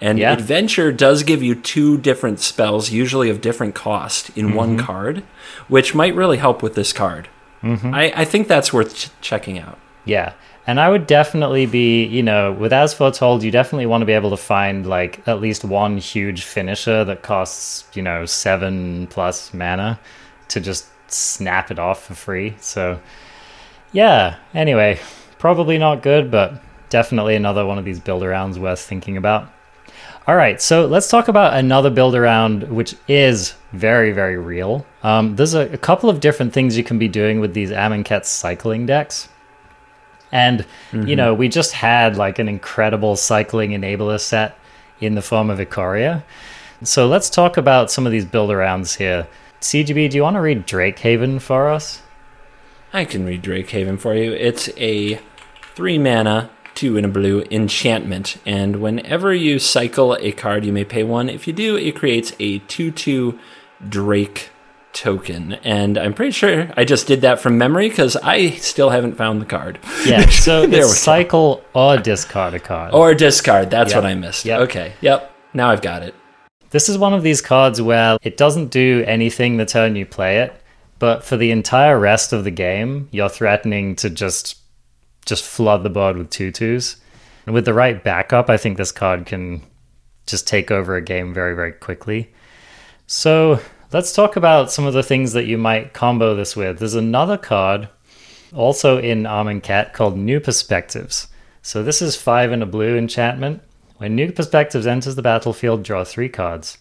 And Yeah. adventure does give you two different spells, usually of different cost, in one Mm-hmm. card, which might really help with this card. Mm-hmm. I, I think that's worth ch- checking out. Yeah. And I would definitely be, you know, with As Foretold, you definitely want to be able to find like at least one huge finisher that costs, you know, seven plus mana to just snap it off for free. So, yeah. Anyway, probably not good, but definitely another one of these build arounds worth thinking about. All right, so let's talk about another build around which is very, very real. Um, there's a, a couple of different things you can be doing with these Amonkhet cycling decks. And, you mm-hmm. know, we just had like an incredible cycling enabler set in the form of Ikoria. So let's talk about some of these build arounds here. CGB, do you want to read Drake Haven for us? I can read Drake Haven for you. It's a three mana, two in a blue enchantment, and whenever you cycle a card, you may pay one. If you do, it creates a two-two Drake token, and I'm pretty sure I just did that from memory because I still haven't found the card. Yeah, so it's cycle or discard a card. Or discard. That's Yep. what I missed. Yep. Okay. Yep. Now I've got it. This is one of these cards where it doesn't do anything the turn you play it, but for the entire rest of the game, you're threatening to just just flood the board with tutus. And with the right backup, I think this card can just take over a game very, very quickly. So let's talk about some of the things that you might combo this with. There's another card also in Amonkhet called New Perspectives. So this is five and a blue enchantment. When New Perspectives enters the battlefield, draw three cards.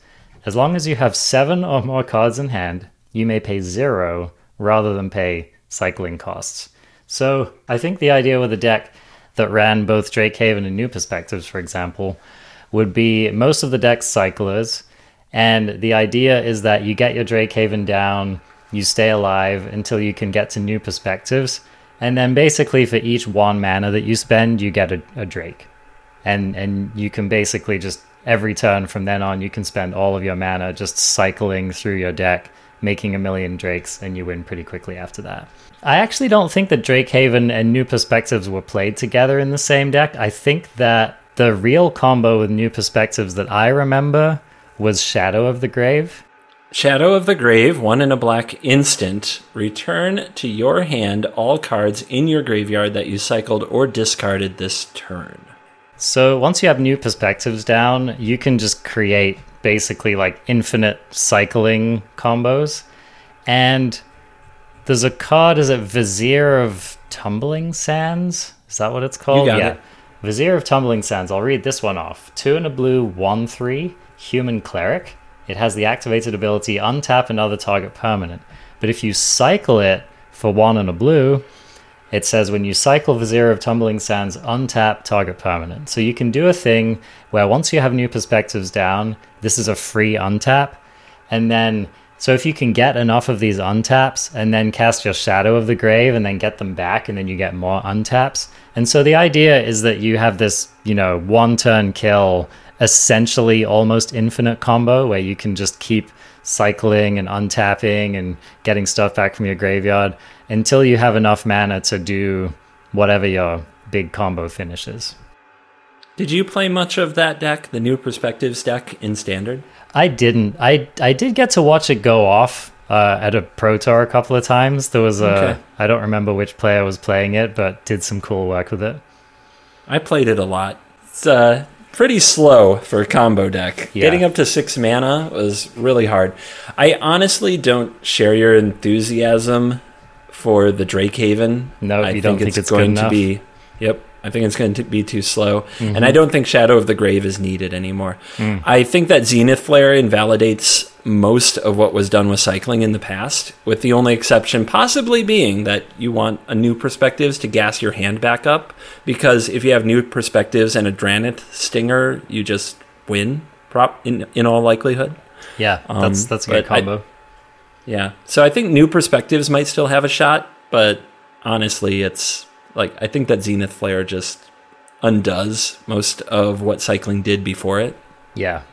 As long as you have seven or more cards in hand, you may pay zero rather than pay cycling costs. So I think the idea with a deck that ran both Drake Haven and New Perspectives, for example, would be most of the deck's cyclers. And the idea is that you get your Drake Haven down, you stay alive until you can get to New Perspectives. And then basically for each one mana that you spend, you get a, a Drake. And and you can basically just every turn from then on you can spend all of your mana just cycling through your deck, making a million Drakes, and you win pretty quickly after that. I actually don't think that Drake Haven and New Perspectives were played together in the same deck. I think that the real combo with New Perspectives that I remember was Shadow of the Grave. Shadow of the Grave, one in a black instant. Return to your hand all cards in your graveyard that you cycled or discarded this turn. So once you have New Perspectives down, you can just create basically like infinite cycling combos. And there's a card, is it Vizier of Tumbling Sands? Is that what it's called? got it. Vizier of Tumbling Sands. I'll read this one off. Two and a blue, one three, human cleric. It has the activated ability untap another target permanent. But if you cycle it for one and a blue, it says when you cycle Vizier of Tumbling Sands, untap target permanent. So you can do a thing where once you have new perspectives down, this is a free untap. And then, so if you can get enough of these untaps and then cast your Shadow of the Grave and then get them back, and then you get more untaps. And so the idea is that you have this, you know, one turn kill, essentially almost infinite combo where you can just keep cycling and untapping and getting stuff back from your graveyard until you have enough mana to do whatever your big combo finishes. Did you play much of that deck, the New Perspectives deck, in Standard? I didn't. I I did get to watch it go off uh, at a pro tour a couple of times. There was a Okay. I don't remember which player was playing it, but did some cool work with it. I played it a lot. It's uh, pretty slow for a combo deck. Yeah. Getting up to six mana was really hard. I honestly don't share your enthusiasm for the Drake Haven. No, I you don't think it's good going to be. Yep, I think it's going to be too slow, Mm-hmm. and I don't think Shadow of the Grave is needed anymore. Mm. I think that Zenith Flare invalidates most of what was done with cycling in the past, with the only exception possibly being that you want a new perspectives to gas your hand back up, because if you have new perspectives and a Drannith Stinger, you just win. Prop in in all likelihood. Yeah, that's Um, that's a good but I- combo. Yeah. So I think new perspectives might still have a shot, but honestly, it's like I think that Zenith Flare just undoes most of what cycling did before it. Yeah.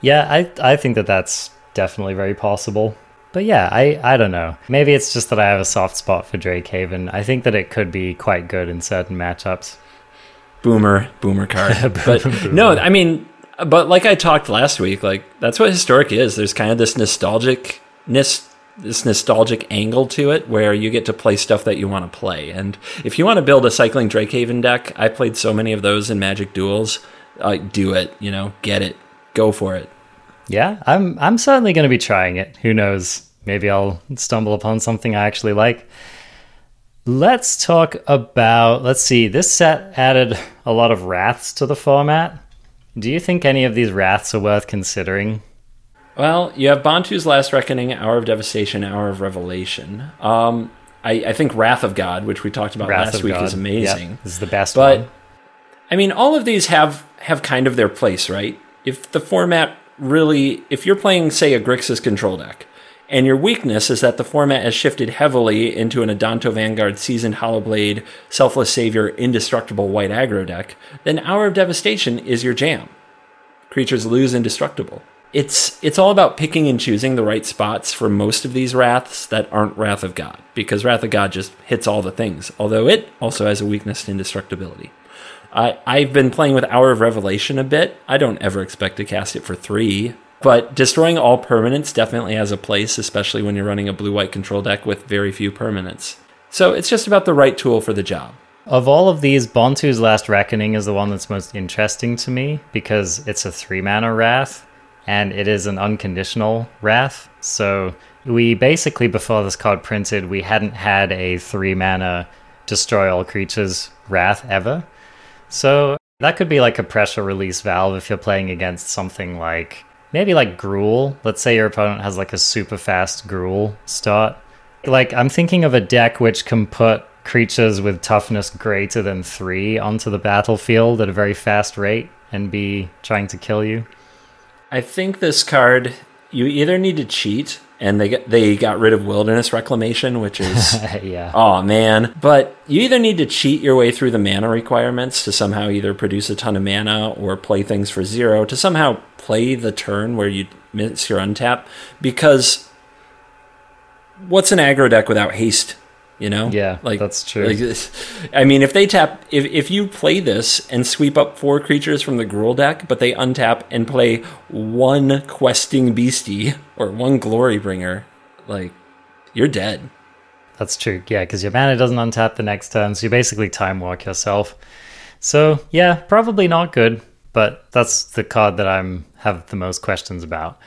Yeah, I I think that that's definitely very possible. But yeah, I I don't know. Maybe it's just that I have a soft spot for Drake Haven. I think that it could be quite good in certain matchups. Boomer, boomer card. but no, I mean, but like I talked last week, like that's what historic is. There's kind of this nostalgicness, this nostalgic angle to it where you get to play stuff that you want to play. And if you want to build a cycling Drakehaven deck, I played so many of those in Magic Duels. Like, do it, you know, get it, go for it. Yeah, I'm I'm certainly going to be trying it. Who knows? Maybe I'll stumble upon something I actually like. Let's talk about. Let's see. This set added a lot of wraths to the format. Do you think any of these wraths are worth considering? Well, you have Bontu's Last Reckoning, Hour of Devastation, Hour of Revelation. Um, I, I think Wrath of God, which we talked about Wrath last week, God. is amazing. Yep, this is the best But one. I mean, all of these have have kind of their place, right? If the format really, if you're playing, say, a Grixis control deck, and your weakness is that the format has shifted heavily into an Adanto Vanguard, Seasoned Hollowblade, Selfless Savior, Indestructible White Aggro deck, then Hour of Devastation is your jam. Creatures lose indestructible. It's it's all about picking and choosing the right spots for most of these wraths that aren't Wrath of God, because Wrath of God just hits all the things. Although it also has a weakness to indestructibility. I, I've been playing with Hour of Revelation a bit. I don't ever expect to cast it for three, but destroying all permanents definitely has a place, especially when you're running a blue white control deck with very few permanents. So it's just about the right tool for the job. Of all of these, Bontu's Last Reckoning is the one that's most interesting to me because it's a three mana wrath and it is an unconditional wrath. So we basically, before this card printed, we hadn't had a three mana destroy all creatures wrath ever. So that could be like a pressure release valve if you're playing against something like maybe like Gruul. Let's say your opponent has like a super fast Gruul start. Like I'm thinking of a deck which can put creatures with toughness greater than three onto the battlefield at a very fast rate and be trying to kill you. I think this card you either need to cheat and they get, they got rid of wilderness reclamation which is yeah. oh man but you either need to cheat your way through the mana requirements to somehow either produce a ton of mana or play things for zero to somehow play the turn where you miss your untap because what's an aggro deck without haste you know Yeah, like that's true. like, i mean if they tap if, if you play this and sweep up four creatures from the Gruul deck but they untap and play one questing beastie or one glory bringer like you're dead That's true. Yeah, because your mana doesn't untap the next turn, so you basically time walk yourself. So yeah, probably not good, but that's the card that I'm have the most questions about.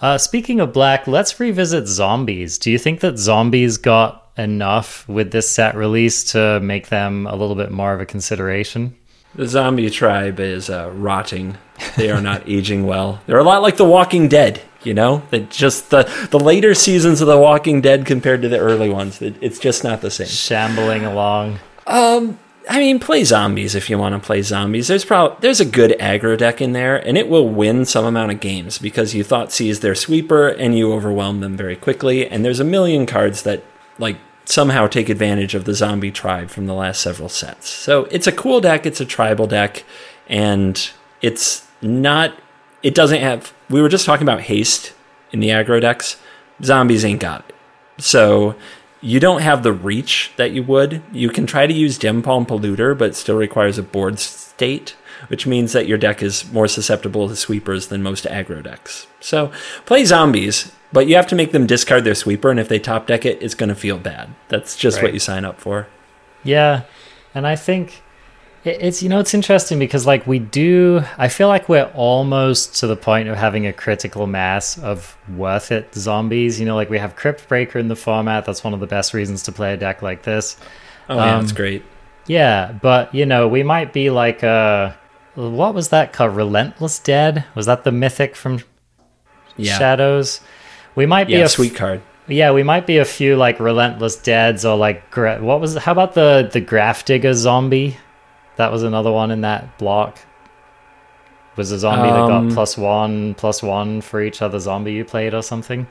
Uh, speaking of black, let's revisit zombies. Do you think that zombies got enough with this set release to make them a little bit more of a consideration? the zombie tribe is uh, rotting they are not aging well they're a lot like the walking dead you know they just the the later seasons of the walking dead compared to the early ones it, it's just not the same Shambling along. Um, I mean, play zombies if you want to play zombies. There's probably there's a good aggro deck in there, and it will win some amount of games because you Thoughtseize their sweeper and you overwhelm them very quickly. And there's a million cards that like somehow take advantage of the zombie tribe from the last several sets. So it's a cool deck. It's a tribal deck, and it's not. It doesn't have. We were just talking about haste in the aggro decks. Zombies ain't got it. So you don't have the reach that you would. You can try to use Gempalm Polluter, but still requires a board state, which means that your deck is more susceptible to sweepers than most aggro decks. So play zombies, but you have to make them discard their sweeper, and if they top deck it, it's going to feel bad. That's just what you sign up for. Yeah, and I think it's you know it's interesting because like we do, I feel like we're almost to the point of having a critical mass of worth it zombies. You know, like we have Cryptbreaker in the format. That's one of the best reasons to play a deck like this. Oh, yeah, Um, that's great. Yeah, but you know we might be like uh what was that called? Relentless Dead? Was that the mythic from Yeah. Shadows? We might be a a f- sweet card. yeah, we might be a few like relentless deads or like gra- what was how about the the graph digger zombie? That was another one in that block. Was a zombie that Um, got plus one plus one for each other zombie you played or something.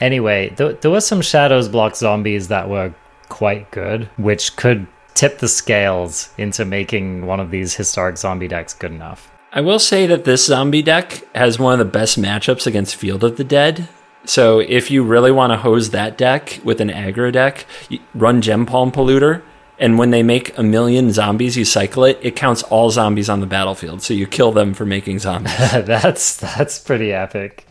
Anyway, th- there were some shadows block zombies that were quite good, which could tip the scales into making one of these historic zombie decks good enough. I will say that this zombie deck has one of the best matchups against Field of the Dead. So if you really want to hose that deck with an aggro deck, run Gempalm Polluter, and when they make a million zombies, you cycle it. It counts all zombies on the battlefield, so you kill them for making zombies. that's that's pretty epic.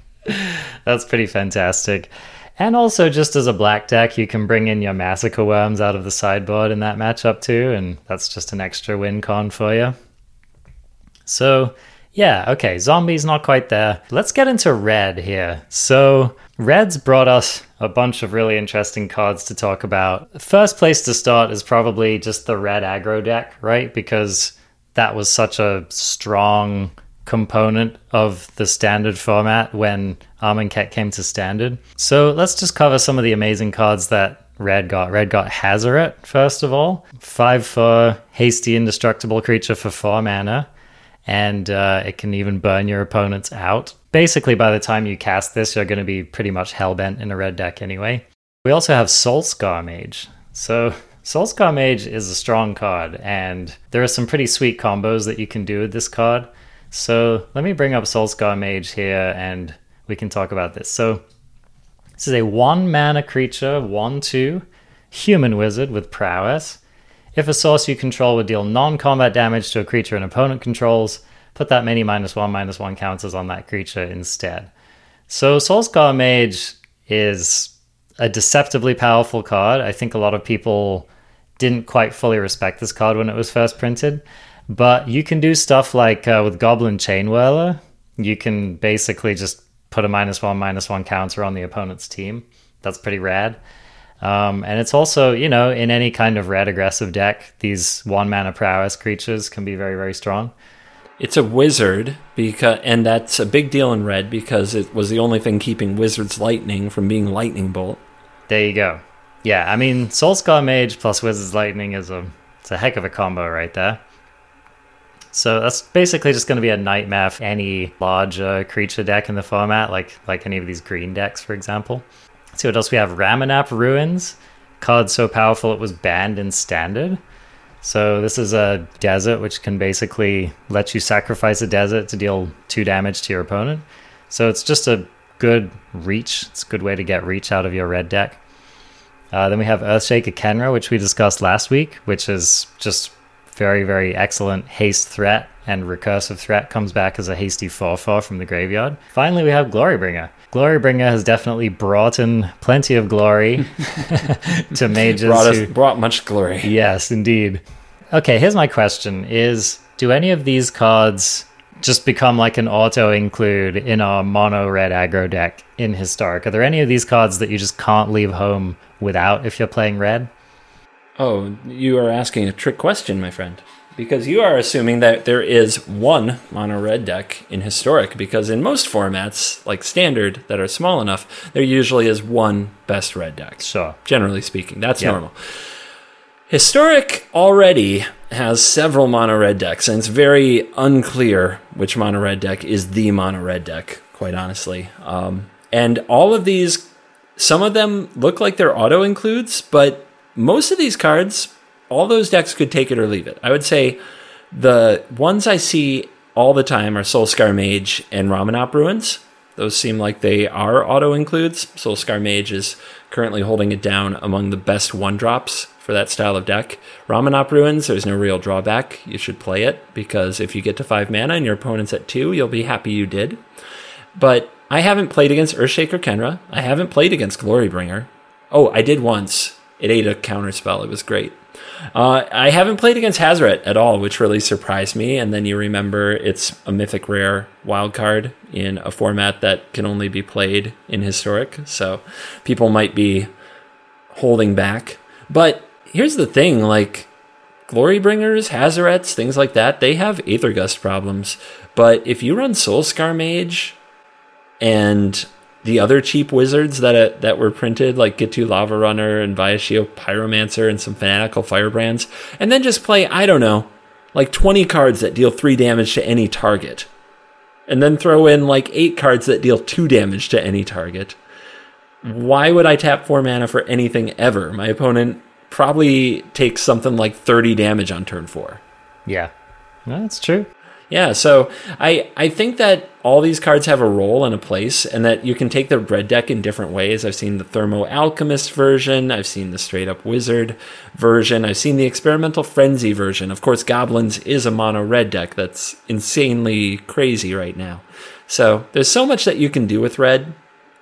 That's pretty fantastic. And also, just as a black deck, you can bring in your Massacre Wurms out of the sideboard in that matchup too, and that's just an extra win con for you. So, yeah, okay, zombies not quite there. Let's get into red here. So, red's brought us a bunch of really interesting cards to talk about. First place to start is probably just the red aggro deck, right? Because that was such a strong component of the standard format when Amonkhet came to standard. So let's just cover some of the amazing cards that Red got. Red got Hazaret, first of all. Five for hasty indestructible creature for four mana. And uh, it can even burn your opponents out. Basically, by the time you cast this, you're going to be pretty much hellbent in a red deck anyway. We also have Soulscar Mage. So Soulscar Mage is a strong card, and there are some pretty sweet combos that you can do with this card. So let me bring up Soulscar Mage here, and we can talk about this. So this is a one mana creature, one two, human wizard with prowess. If a source you control would deal non-combat damage to a creature an opponent controls, put that many minus one minus one counters on that creature instead. So Soulscar Mage is a deceptively powerful card. I think a lot of people didn't quite fully respect this card when it was first printed. But you can do stuff like uh, with Goblin Chainwhirler, you can basically just put a minus one, minus one counter on the opponent's team. That's pretty rad. Um, and it's also, you know, in any kind of red aggressive deck, these one mana prowess creatures can be very, very strong. It's a wizard because, and that's a big deal in red because it was the only thing keeping Wizard's Lightning from being Lightning Bolt. There you go. Yeah, I mean, Soulscar Mage plus Wizard's Lightning is a it's a heck of a combo right there. So that's basically just going to be a nightmare for any large creature deck in the format, like like any of these green decks, for example. Let's see what else we have. Ramunap Ruins, card so powerful it was banned in Standard. So this is a desert which can basically let you sacrifice a desert to deal two damage to your opponent. So it's just a good reach. It's a good way to get reach out of your red deck. Uh, then we have Earthshaker Khenra, which we discussed last week, which is just very, very excellent haste threat and recursive threat comes back as a hasty 4 4 from the graveyard. Finally, we have Glorybringer. Glorybringer has definitely brought in plenty of glory to mages. Brought, us, who, brought much glory. yes, indeed. Okay, here's my question is do any of these cards just become like an auto include in a mono red aggro deck in historic? Are there any of these cards that you just can't leave home without if you're playing red? Oh, you are asking a trick question, my friend. Because you are assuming that there is one mono red deck in historic, because in most formats, like standard, that are small enough, there usually is one best red deck. Sure. Generally speaking, that's Yep. normal. Historic already has several mono red decks, and it's very unclear which mono red deck is the mono red deck, quite honestly. Um, and all of these, some of them look like they're auto includes, but most of these cards, all those decks could take it or leave it. I would say the ones I see all the time are Soulscar Mage and Ramunap Ruins. Those seem like they are auto includes. Soulscar Mage is currently holding it down among the best one drops for that style of deck. Ramunap Ruins, there's no real drawback. You should play it because if you get to five mana and your opponent's at two, you'll be happy you did. But I haven't played against Earthshaker Khenra. I haven't played against Glorybringer. Oh, I did once. It ate a counter spell. It was great. Uh, I haven't played against Hazaret at all, which really surprised me. And then you remember it's a mythic rare wild card in a format that can only be played in historic. So people might be holding back. But here's the thing like Glorybringers, Hazarets, things like that, they have Aethergust problems. But if you run Soulscar Mage and the other cheap wizards that uh, that were printed, like Ghitu Lavarunner and Viashino Pyromancer and some Fanatical Firebrands, and then just play, I don't know, like 20 cards that deal 3 damage to any target. And then throw in like 8 cards that deal 2 damage to any target. Why would I tap 4 mana for anything ever? My opponent probably takes something like 30 damage on turn 4. Yeah. No, that's true. Yeah, so I I think that all these cards have a role and a place, and that you can take the red deck in different ways. I've seen the Thermo Alchemist version, I've seen the straight up Wizard version, I've seen the Experimental Frenzy version. Of course, Goblins is a mono red deck that's insanely crazy right now. So there's so much that you can do with red,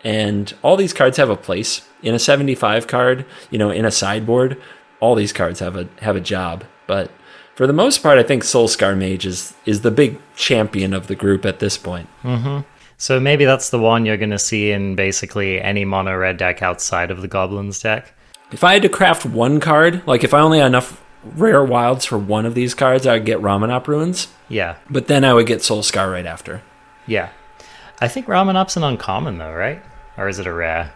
and all these cards have a place in a 75 card. You know, in a sideboard, all these cards have a have a job, but for the most part, I think Soulscar Mage is, is the big champion of the group at this point. Mm-hmm. So maybe that's the one you're going to see in basically any mono red deck outside of the Goblins deck. If I had to craft one card, like if I only had enough rare wilds for one of these cards, I would get Ramunap Ruins, Yeah. but then I would get Soulscar right after. Yeah. I think Ramunap's an uncommon though, right? Or is it a rare?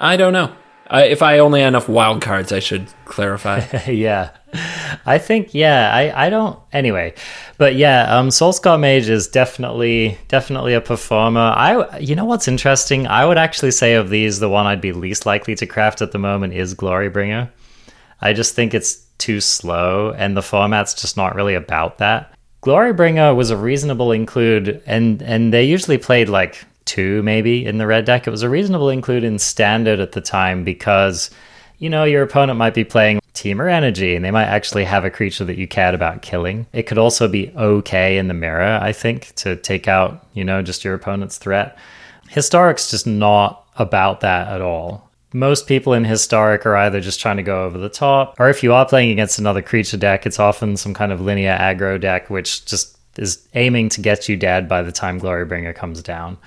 I don't know. I, if I only had enough wild cards, I should clarify. yeah. I think yeah, I, I don't anyway. But yeah, um Soulscar Mage is definitely definitely a performer. I you know what's interesting? I would actually say of these the one I'd be least likely to craft at the moment is Glorybringer. I just think it's too slow and the format's just not really about that. Glorybringer was a reasonable include and and they usually played like two maybe in the red deck. It was a reasonable include in standard at the time because you know your opponent might be playing Temur Energy and they might actually have a creature that you cared about killing. It could also be okay in the mirror, I think, to take out, you know, just your opponent's threat. Historic's just not about that at all. most people in Historic are either just trying to go over the top, or if you are playing against another creature deck, it's often some kind of linear aggro deck, which just is aiming to get you dead by the time Glorybringer comes down.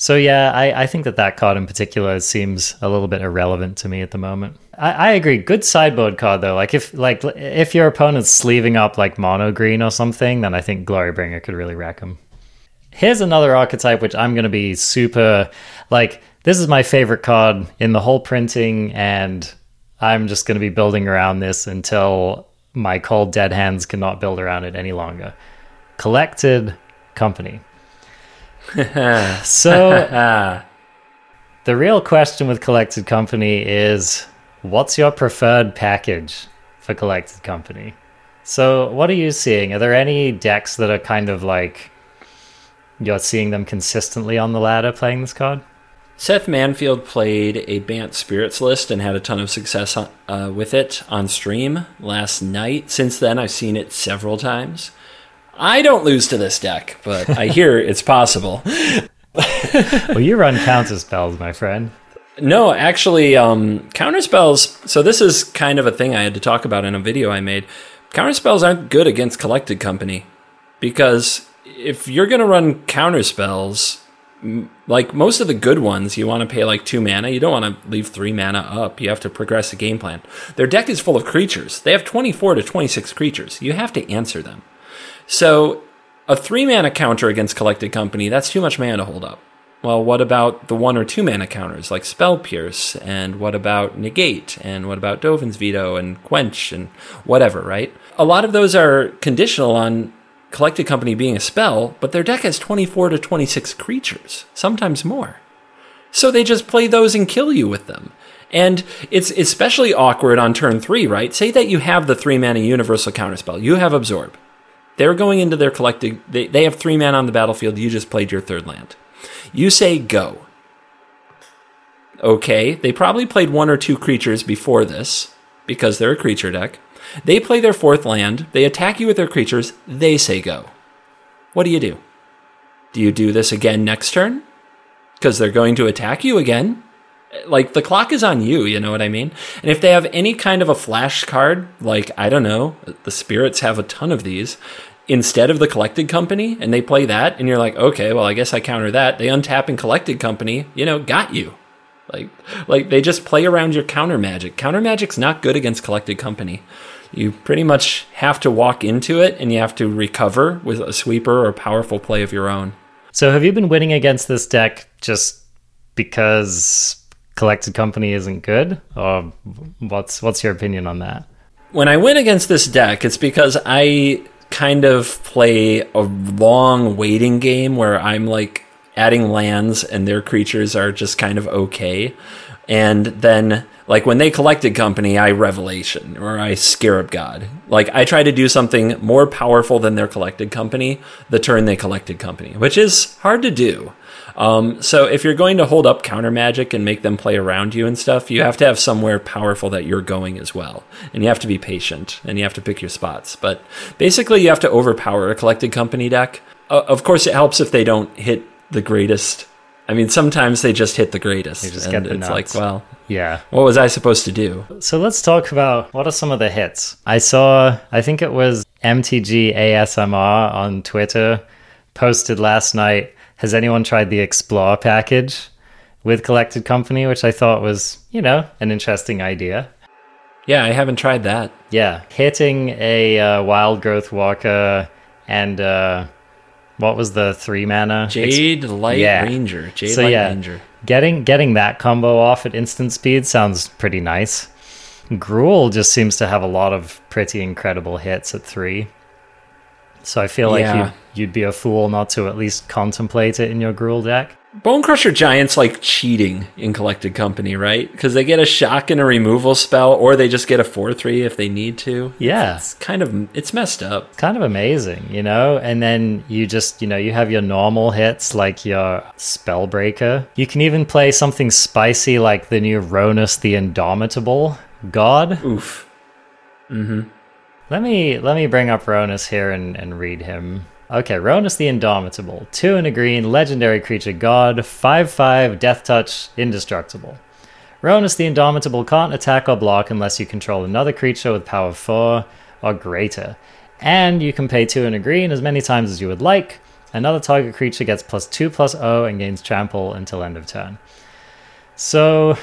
So yeah, I, I think that that card in particular seems a little bit irrelevant to me at the moment. I, I agree. Good sideboard card though. Like if like if your opponent's sleeving up like mono green or something, then I think Glorybringer could really wreck him. Here's another archetype which I'm going to be super like. This is my favorite card in the whole printing, and I'm just going to be building around this until my cold dead hands cannot build around it any longer. Collected Company. so the real question with Collected Company is what's your preferred package for Collected Company? So what are you seeing? Are there any decks that are kind of like you're seeing them consistently on the ladder playing this card? Seth Manfield played a Bant Spirits list and had a ton of success uh, with it on stream last night. Since then, I've seen it several times. I don't lose to this deck, but I hear it's possible. well, you run counter spells, my friend. No, actually, um, counter spells. So this is kind of a thing I had to talk about in a video I made. Counter spells aren't good against collected company because if you're going to run counter spells, like most of the good ones, you want to pay like two mana. You don't want to leave three mana up. You have to progress the game plan. Their deck is full of creatures. They have 24 to 26 creatures. You have to answer them. So a three mana counter against Collected Company, that's too much mana to hold up. Well, what about the one or two mana counters like Spell Pierce? And what about Negate? And what about Dovin's Veto and Quench and whatever, right? A lot of those are conditional on Collected Company being a spell, but their deck has 24 to 26 creatures, sometimes more. So they just play those and kill you with them. And it's especially awkward on turn three, right? Say that you have the three mana universal counterspell. You have Absorb. They're going into their collected. They, they have three men on the battlefield. You just played your third land. You say go. Okay, they probably played one or two creatures before this because they're a creature deck. They play their fourth land. They attack you with their creatures. They say go. What do you do? Do you do this again next turn? Because they're going to attack you again like the clock is on you you know what i mean and if they have any kind of a flash card like i don't know the spirits have a ton of these instead of the collected company and they play that and you're like okay well i guess i counter that. They untap and collected company you know got you. Like like they just play around your counter magic. Counter magic's not good against collected company. You pretty much have to walk into it and you have to recover with a sweeper or powerful play of your own. So have you been winning against this deck just because collected company isn't good? Or what's what's your opinion on that? When i win against this deck it's because i kind of play a long waiting game where i'm like adding lands and their creatures are just kind of okay. And then like when they collected company i revelation or i scarab god. Like i try to do something more powerful than their collected company the turn they collected company which is hard to do um, so if you're going to hold up counter magic and make them play around you and stuff, you have to have somewhere powerful that you're going as well, and you have to be patient and you have to pick your spots. But basically, you have to overpower a collected company deck. Uh, of course, it helps if they don't hit the greatest. I mean, sometimes they just hit the greatest, they just and get the it's nuts. like, well, yeah. what was I supposed to do? So let's talk about what are some of the hits. I saw, I think it was MTG ASMR on Twitter posted last night has anyone tried the Explore package with Collected Company, which I thought was, you know, an interesting idea? Yeah, I haven't tried that. Yeah, hitting a uh, Wildgrowth Walker and uh, what was the three mana? Jade Light yeah. Ranger. Jade So, Light yeah. Ranger. Getting getting that combo off at instant speed sounds pretty nice. Gruul just seems to have a lot of pretty incredible hits at three. So I feel like Yeah. you'd, you'd be a fool not to at least contemplate it in your Gruul deck. Bonecrusher Giants like cheating in Collected Company, right? Because they get a shock and a removal spell, or they just get a 4 3 if they need to. Yeah. It's kind of, it's messed up. kind of amazing, you know? And then you just, you know, you have your normal hits like your Spellbreaker. You can even play something spicy like the new Rhonas the Indomitable God. Oof. Mm hmm. Let me let me bring up Rhonas here and, and read him. Okay, Rhonas the Indomitable. Two and a green, legendary creature god, 5 5, death touch, indestructible. Rhonas the Indomitable can't attack or block unless you control another creature with power 4 or greater. And you can pay 2 and a green as many times as you would like. Another target creature gets plus 2 0 and gains trample until end of turn. So,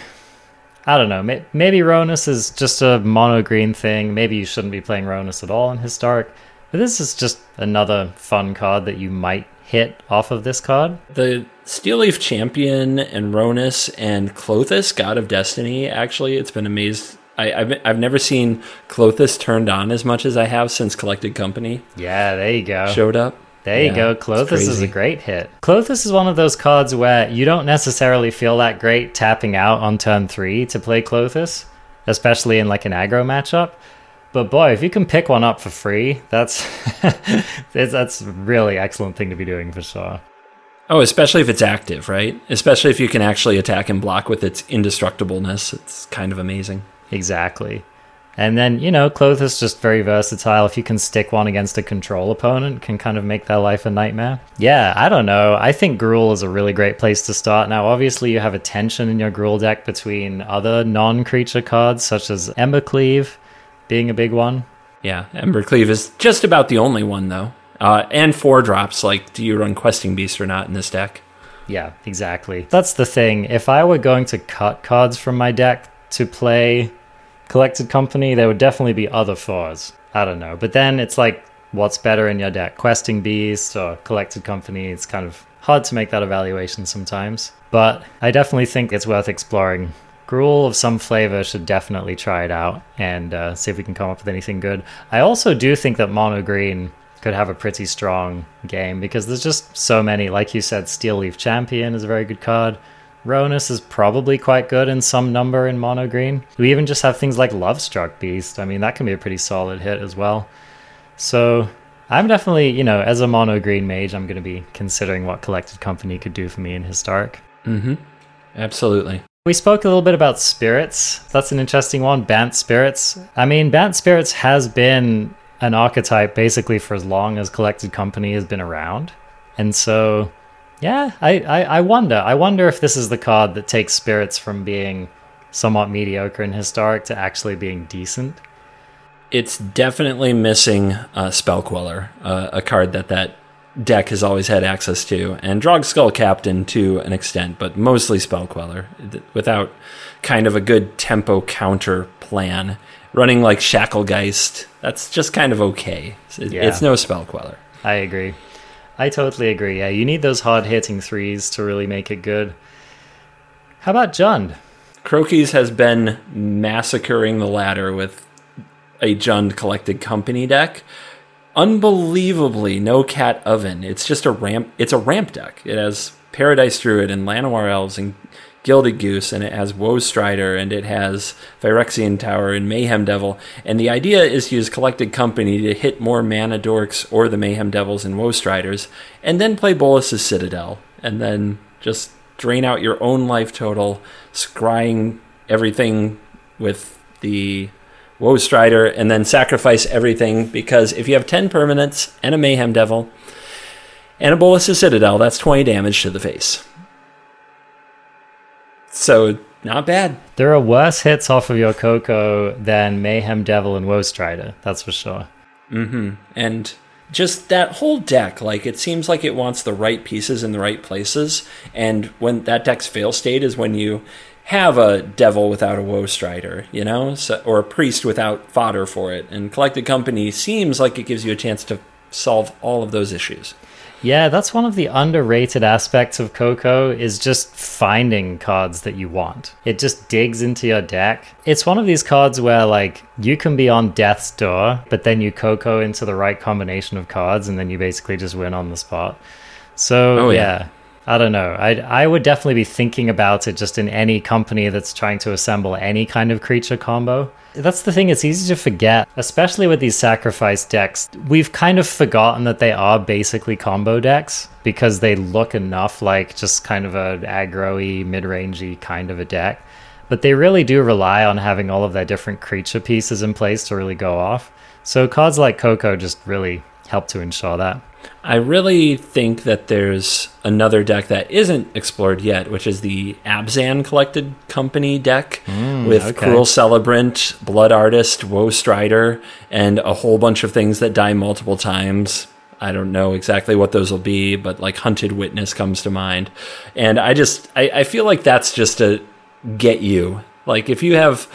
I don't know. Maybe Rhonas is just a mono green thing. Maybe you shouldn't be playing Rhonas at all in Historic. But this is just another fun card that you might hit off of this card. The Steel Leaf Champion and Rhonas and Klothys, God of Destiny, actually, it's been amazed. I, have I've never seen Klothys turned on as much as I have since Collected Company. Yeah, there you go. Showed up. There you go. Klothys is a great hit. Klothys is one of those cards where you don't necessarily feel that great tapping out on turn three to play Klothys, especially in like an aggro matchup. But boy, if you can pick one up for free, that's that's really excellent thing to be doing for sure. Oh, especially if it's active, right? Especially if you can actually attack and block with its indestructibleness. It's kind of amazing. Exactly. And then, you know, Klothys is just very versatile. If you can stick one against a control opponent, can kind of make their life a nightmare. Yeah, I don't know. I think Gruul is a really great place to start. Now, obviously, you have a tension in your Gruul deck between other non creature cards, such as Embercleave being a big one. Yeah, Embercleave is just about the only one, though. Uh, and four drops, like, do you run Questing Beast or not in this deck? Yeah, exactly. That's the thing. If I were going to cut cards from my deck to play collected company, there would definitely be other fours. I don't know. But then it's like, what's better in your deck? Questing Beast or collected company? It's kind of hard to make that evaluation sometimes. But I definitely think it's worth exploring. Gruul of some flavor should definitely try it out and uh, see if we can come up with anything good. I also do think that Mono Green could have a pretty strong game because there's just so many. Like you said, Steel Leaf Champion is a very good card. Rhonas is probably quite good in some number in mono green. We even just have things like Lovestruck Beast. I mean, that can be a pretty solid hit as well. So I'm definitely, you know, as a mono green mage, I'm going to be considering what Collected Company could do for me in Historic. Mm-hmm. Absolutely. We spoke a little bit about spirits. That's an interesting one. Bant spirits. I mean, Bant spirits has been an archetype basically for as long as Collected Company has been around. And so yeah, I, I, I wonder. I wonder if this is the card that takes spirits from being somewhat mediocre and historic to actually being decent. It's definitely missing a Spell Queller, uh, a card that that deck has always had access to, and Drogskol Captain to an extent, but mostly Spell Queller, without kind of a good tempo counter plan. Running like Shacklegeist, that's just kind of okay. It, yeah. It's no Spell Queller. I agree. I totally agree. Yeah, you need those hard hitting threes to really make it good. How about Jund? Crokeyz has been massacring the ladder with a Jund collected company deck. Unbelievably, no cat oven. It's just a ramp. It's a ramp deck. It has Paradise Druid and Llanowar Elves and Gilded Goose, and it has Woe Strider, and it has Phyrexian Tower and Mayhem Devil. And the idea is to use Collected Company to hit more Mana Dorks or the Mayhem Devils and Woe Striders, and then play Bolas's Citadel, and then just drain out your own life total, scrying everything with the Woe Strider, and then sacrifice everything because if you have 10 permanents and a Mayhem Devil and a Bolas's Citadel, that's 20 damage to the face. So not bad. There are worse hits off of your Coco than Mayhem Devil and Woe Strider. That's for sure. Mm-hmm. And just that whole deck, like it seems like it wants the right pieces in the right places. And when that deck's fail state is when you have a devil without a woe strider, you know, so, or a priest without fodder for it. And collected company seems like it gives you a chance to solve all of those issues. Yeah, that's one of the underrated aspects of Coco is just finding cards that you want. It just digs into your deck. It's one of these cards where like you can be on death's door, but then you Coco into the right combination of cards and then you basically just win on the spot. So oh, yeah. yeah. I don't know. I I would definitely be thinking about it just in any company that's trying to assemble any kind of creature combo. That's the thing, it's easy to forget, especially with these sacrifice decks. We've kind of forgotten that they are basically combo decks because they look enough like just kind of a aggro mid-rangey kind of a deck. But they really do rely on having all of their different creature pieces in place to really go off. So cards like Coco just really help to ensure that. I really think that there's another deck that isn't explored yet, which is the Abzan Collected Company deck hmm, with okay. Cruel Celebrant, Blood Artist, Woe Strider, and a whole bunch of things that die multiple times. I don't know exactly what those will be, but like Hunted Witness comes to mind. And I just, I, I feel like that's just to get you. Like if you have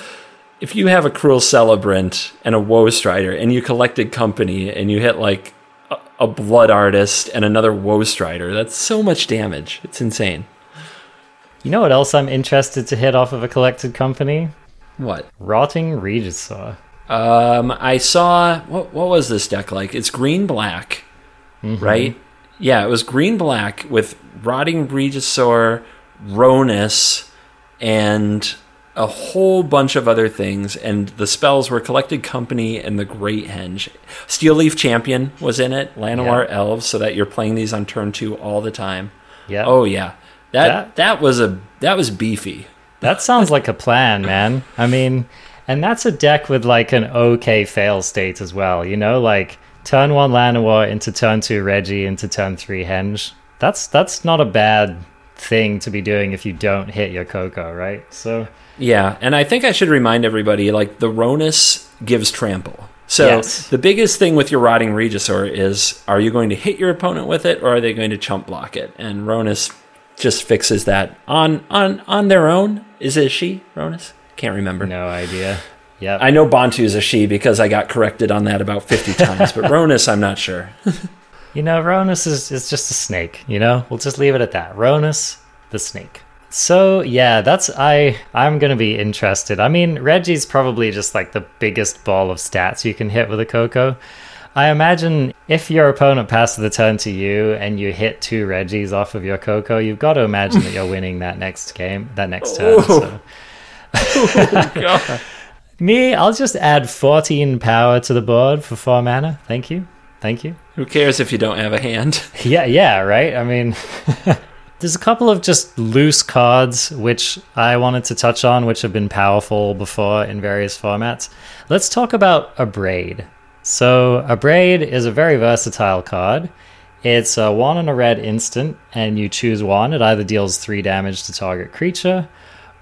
if you have a cruel celebrant and a woe strider and you collected company and you hit like a, blood artist and another woe strider. That's so much damage. It's insane. You know what else I'm interested to hit off of a collected company? what? Rotting Regisaur. um i saw what what was this deck like? It's green black right? Yeah it was green black with rotting regisaur Rhonas and a whole bunch of other things and the spells were collected company and the great henge steel leaf champion was in it llanowar Yeah. elves so that you're playing these on turn two all the time Yeah. oh yeah that That- that was a that was beefy That sounds like a plan, man. I mean, and that's a deck with like an okay fail state as well, you know, like turn one Llanowar into turn two Reggie into turn three Henge. That's that's not a bad thing to be doing if you don't hit your Coco, right? So Yeah, and I think I should remind everybody like the Rhonas gives trample. So Yes. the biggest thing with your rotting Regisaur is are you going to hit your opponent with it or are they going to chump block it? And Rhonas just fixes that on on on their own. Is it a she, Rhonas? Can't remember. no idea. Yeah. I know Bontu is a she because I got corrected on that about 50 times, but Rhonas I'm not sure. You know, Rhonas is, is just a snake, you know? We'll just leave it at that. Rhonas, the snake. So yeah, that's I I'm gonna be interested. I mean, Reggie's probably just like the biggest ball of stats you can hit with a Coco. I imagine if your opponent passes the turn to you and you hit two Reggies off of your Coco, you've got to imagine that you're winning that next game, that next turn. So. Oh, Me, I'll just add 14 power to the board for four mana. Thank you. Thank you. Who cares if you don't have a hand? Yeah, yeah, right? I mean, there's a couple of just loose cards which I wanted to touch on, which have been powerful before in various formats. Let's talk about Abrade. So, Abrade is a very versatile card. It's a one and a red instant, and you choose one. It either deals three damage to target creature,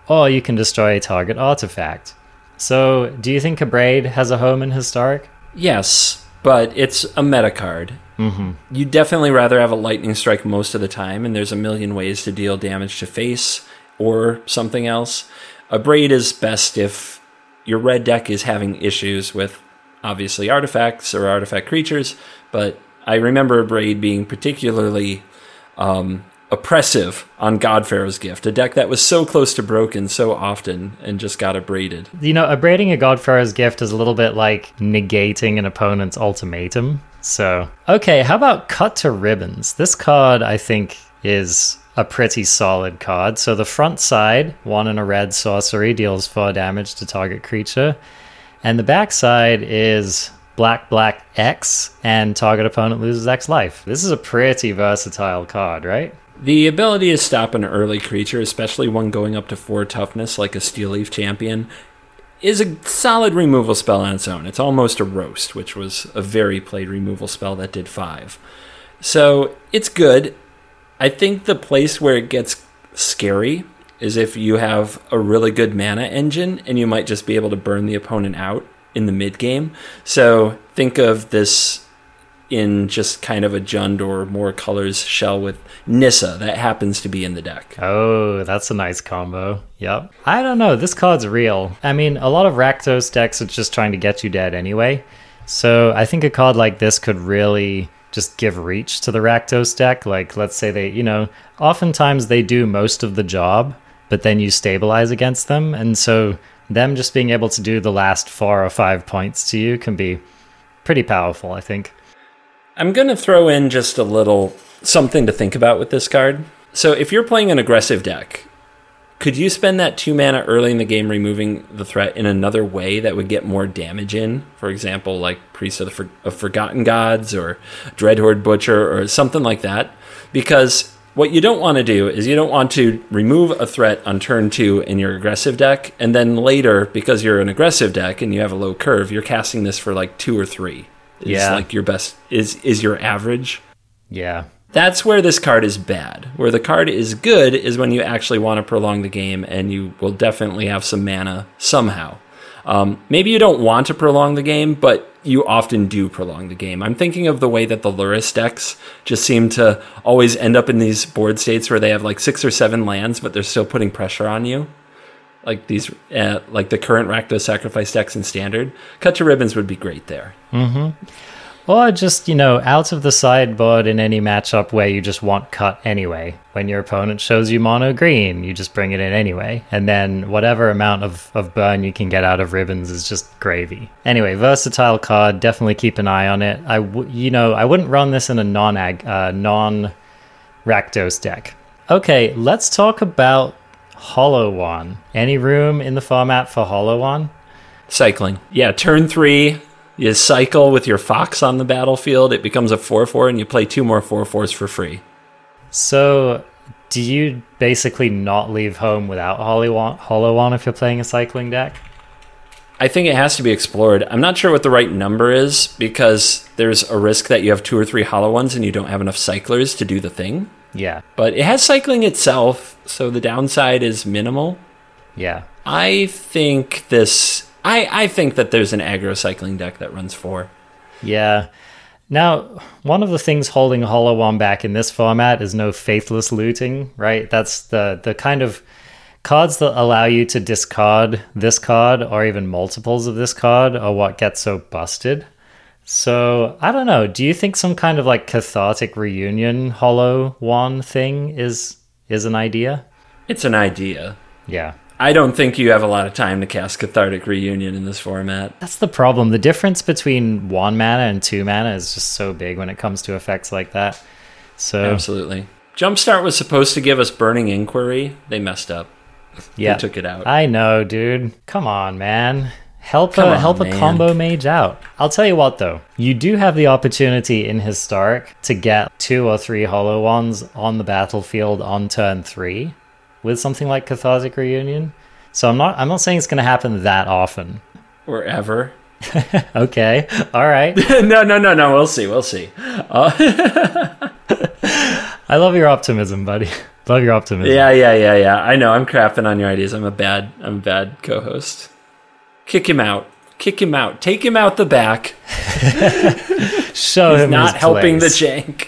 or you can destroy a target artifact. So, do you think Abrade has a home in historic? Yes, but it's a meta card. Mm-hmm. You definitely rather have a lightning strike most of the time, and there's a million ways to deal damage to face or something else. Abrade is best if your red deck is having issues with obviously artifacts or artifact creatures, but I remember Abrade being particularly um, oppressive on Godpharaoh's gift, a deck that was so close to broken so often and just got abraded. You know, abrading a Godpharaoh's gift is a little bit like negating an opponent's ultimatum. So, okay, how about Cut to Ribbons? This card, I think, is a pretty solid card. So, the front side, one in a red sorcery, deals four damage to target creature. And the back side is black, black X, and target opponent loses X life. This is a pretty versatile card, right? The ability to stop an early creature, especially one going up to four toughness like a Steel Leaf Champion, is a solid removal spell on its own. It's almost a roast, which was a very played removal spell that did five. So it's good. I think the place where it gets scary is if you have a really good mana engine and you might just be able to burn the opponent out in the mid game. So think of this in just kind of a Jund or more colors shell with Nissa that happens to be in the deck. Oh, that's a nice combo. Yep. I don't know. This card's real. I mean, a lot of Rakdos decks are just trying to get you dead anyway. So I think a card like this could really just give reach to the Rakdos deck. Like, let's say they, you know, oftentimes they do most of the job, but then you stabilize against them. And so them just being able to do the last four or five points to you can be pretty powerful, I think. I'm going to throw in just a little something to think about with this card. So if you're playing an aggressive deck, could you spend that two mana early in the game removing the threat in another way that would get more damage in? For example, like Priest of, the For- of Forgotten Gods or Dreadhorde Butcher or something like that. Because What you don't want to do is you don't want to remove a threat on turn two in your aggressive deck, and then later, because you're an aggressive deck and you have a low curve, you're casting this for like two or three. Is Yeah. like your best is is your average. Yeah. That's where this card is bad. Where the card is good is when you actually want to prolong the game and you will definitely have some mana somehow. Um, maybe you don't want to prolong the game, but you often do prolong the game. I'm thinking of the way that the Lurrus decks just seem to always end up in these board states where they have like six or seven lands, but they're still putting pressure on you. Like these, uh, like the current Rakdos Sacrifice decks in Standard. Cut to Ribbons would be great there. Mm-hmm. Or just, you know, out of the sideboard in any matchup where you just want cut anyway. When your opponent shows you mono green, you just bring it in anyway. And then whatever amount of, of burn you can get out of ribbons is just gravy. Anyway, versatile card, definitely keep an eye on it. I w- you know, I wouldn't run this in a non ag uh, non Rakdos deck. Okay, let's talk about Hollow One. Any room in the format for Hollow One? Cycling. Yeah, turn three, you cycle with your fox on the battlefield. It becomes a 4 4, and you play two more 4 4s for free. So, do you basically not leave home without Hollow One, Hollow One if you're playing a cycling deck? I think it has to be explored. I'm not sure what the right number is because there's a risk that you have two or three hollow ones and you don't have enough cyclers to do the thing. Yeah, But it has cycling itself, so the downside is minimal. yeah. I think this. I, I think that there's an aggro cycling deck that runs four. Yeah. Now, one of the things holding Hollow One back in this format is no faithless looting, right? That's the the kind of cards that allow you to discard this card or even multiples of this card are what gets so busted. So, I don't know. Do you think some kind of like cathartic reunion Hollow One thing is is an idea? It's an idea. Yeah. I don't think you have a lot of time to cast Cathartic Reunion in this format. That's the problem. The difference between one mana and two mana is just so big when it comes to effects like that. So Absolutely. Jumpstart was supposed to give us Burning Inquiry. They messed up. yeah, They took it out. I know, dude. Come on, man. Help Come a on, help a man. combo mage out. I'll tell you what though. You do have the opportunity in historic to get two or three hollow ones on the battlefield on turn 3 with something like cathartic reunion. So I'm not I'm not saying it's going to happen that often. or ever. Okay. All right. no, no, no, no. We'll see. We'll see. Uh, I love your optimism, buddy. Love your optimism. yeah, yeah, yeah, yeah. I know. I'm crapping on your ideas. I'm a bad. I'm a bad co-host. Kick him out. Kick him out. Take him out the back. Show him Not helping place. the jank.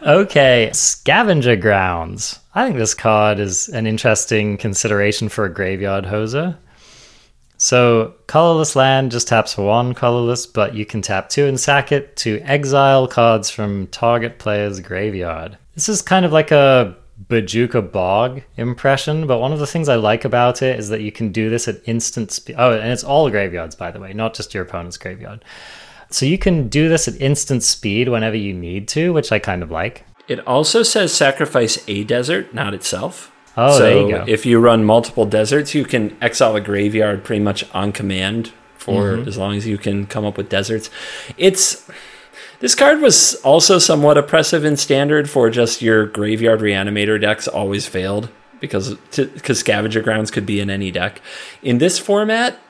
Okay, Scavenger Grounds. I think this card is an interesting consideration for a graveyard hoser. So, colorless land just taps for one colorless, but you can tap two and sack it to exile cards from target player's graveyard. This is kind of like a Bojuka Bog impression, but one of the things I like about it is that you can do this at instant speed. Oh, and it's all graveyards, by the way, not just your opponent's graveyard. So you can do this at instant speed whenever you need to, which I kind of like. It also says sacrifice a desert, not itself. Oh, so there you go. if you run multiple deserts, you can exile a graveyard pretty much on command for Mm-hmm. as long as you can come up with deserts. It's this card was also somewhat oppressive in standard for just your graveyard reanimator decks always failed because because scavenger grounds could be in any deck. In this format,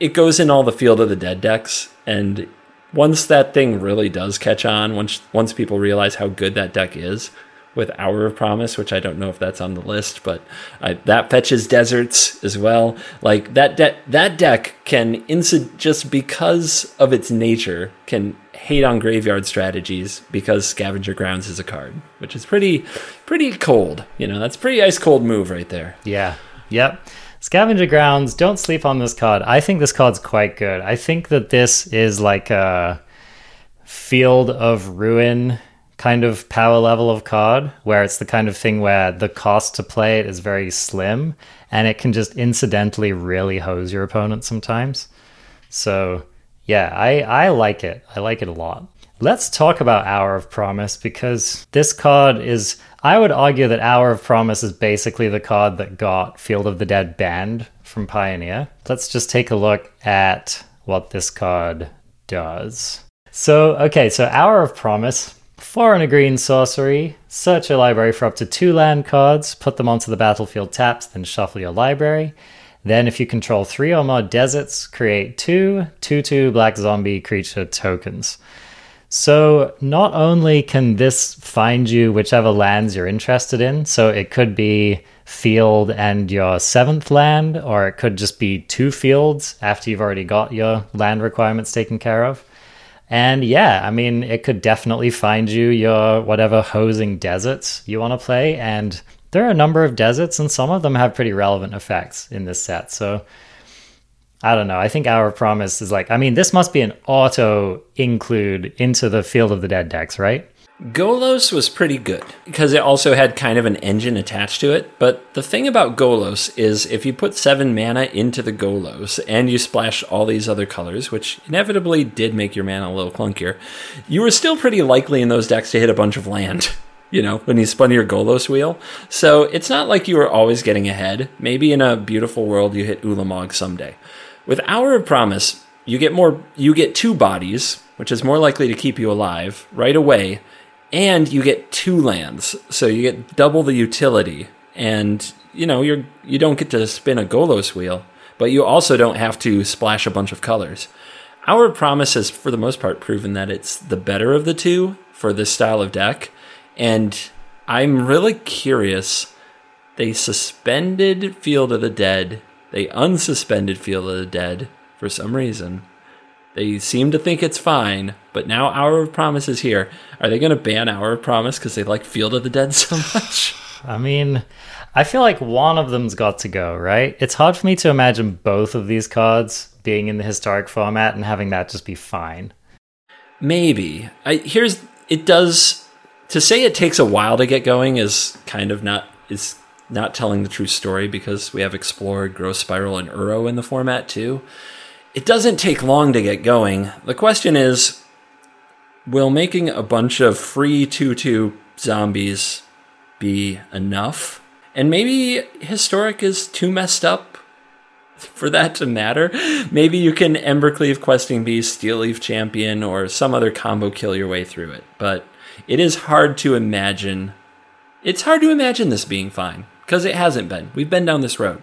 it goes in all the field of the dead decks and once that thing really does catch on once once people realize how good that deck is with hour of promise which i don't know if that's on the list but I, that fetches deserts as well like that that deck can inci- just because of its nature can hate on graveyard strategies because scavenger grounds is a card which is pretty pretty cold you know that's pretty ice cold move right there Yeah. Yep. Scavenger Grounds, don't sleep on this card. I think this card's quite good. I think that this is like a field of ruin kind of power level of card where it's the kind of thing where the cost to play it is very slim and it can just incidentally really hose your opponent sometimes. So, yeah, I, I like it. I like it a lot. Let's talk about Hour of Promise because this card is. I would argue that Hour of Promise is basically the card that got Field of the Dead banned from Pioneer. Let's just take a look at what this card does. So, okay, so Hour of Promise Four and a green sorcery. Search your library for up to two land cards, put them onto the battlefield taps, then shuffle your library. Then, if you control three or more deserts, create two 2 2 black zombie creature tokens. So, not only can this find you whichever lands you're interested in, so it could be field and your seventh land, or it could just be two fields after you've already got your land requirements taken care of. And yeah, I mean, it could definitely find you your whatever hosing deserts you want to play. And there are a number of deserts, and some of them have pretty relevant effects in this set. So I don't know. I think our Promise is like, I mean, this must be an auto include into the Field of the Dead decks, right? Golos was pretty good because it also had kind of an engine attached to it. But the thing about Golos is if you put seven mana into the Golos and you splash all these other colors, which inevitably did make your mana a little clunkier, you were still pretty likely in those decks to hit a bunch of land. You know, when you spun your Golos wheel. So it's not like you were always getting ahead. Maybe in a beautiful world you hit Ulamog someday. With Hour of Promise, you get more you get two bodies, which is more likely to keep you alive right away and you get two lands, so you get double the utility. And you know you're you don't get to spin a Golos wheel, but you also don't have to splash a bunch of colors. Hour of Promise has, for the most part, proven that it's the better of the two for this style of deck, and I'm really curious. They suspended Field of the Dead. They unsuspended Field of the Dead for some reason. They seem to think it's fine, but now Hour of Promise is here. Are they going to ban Hour of Promise because they like Field of the Dead so much? I mean, I feel like one of them's got to go, right? It's hard for me to imagine both of these cards being in the historic format and having that just be fine. Maybe. I, here's it does to say it takes a while to get going is kind of not is not telling the true story because we have Explorer, Growth Spiral, and Uro in the format too. It doesn't take long to get going. The question is will making a bunch of free 2 2 zombies be enough? And maybe Historic is too messed up for that to matter. Maybe you can Embercleave Questing Beast, Steel Leaf Champion, or some other combo kill your way through it. But it is hard to imagine. It's hard to imagine this being fine because it hasn't been. We've been down this road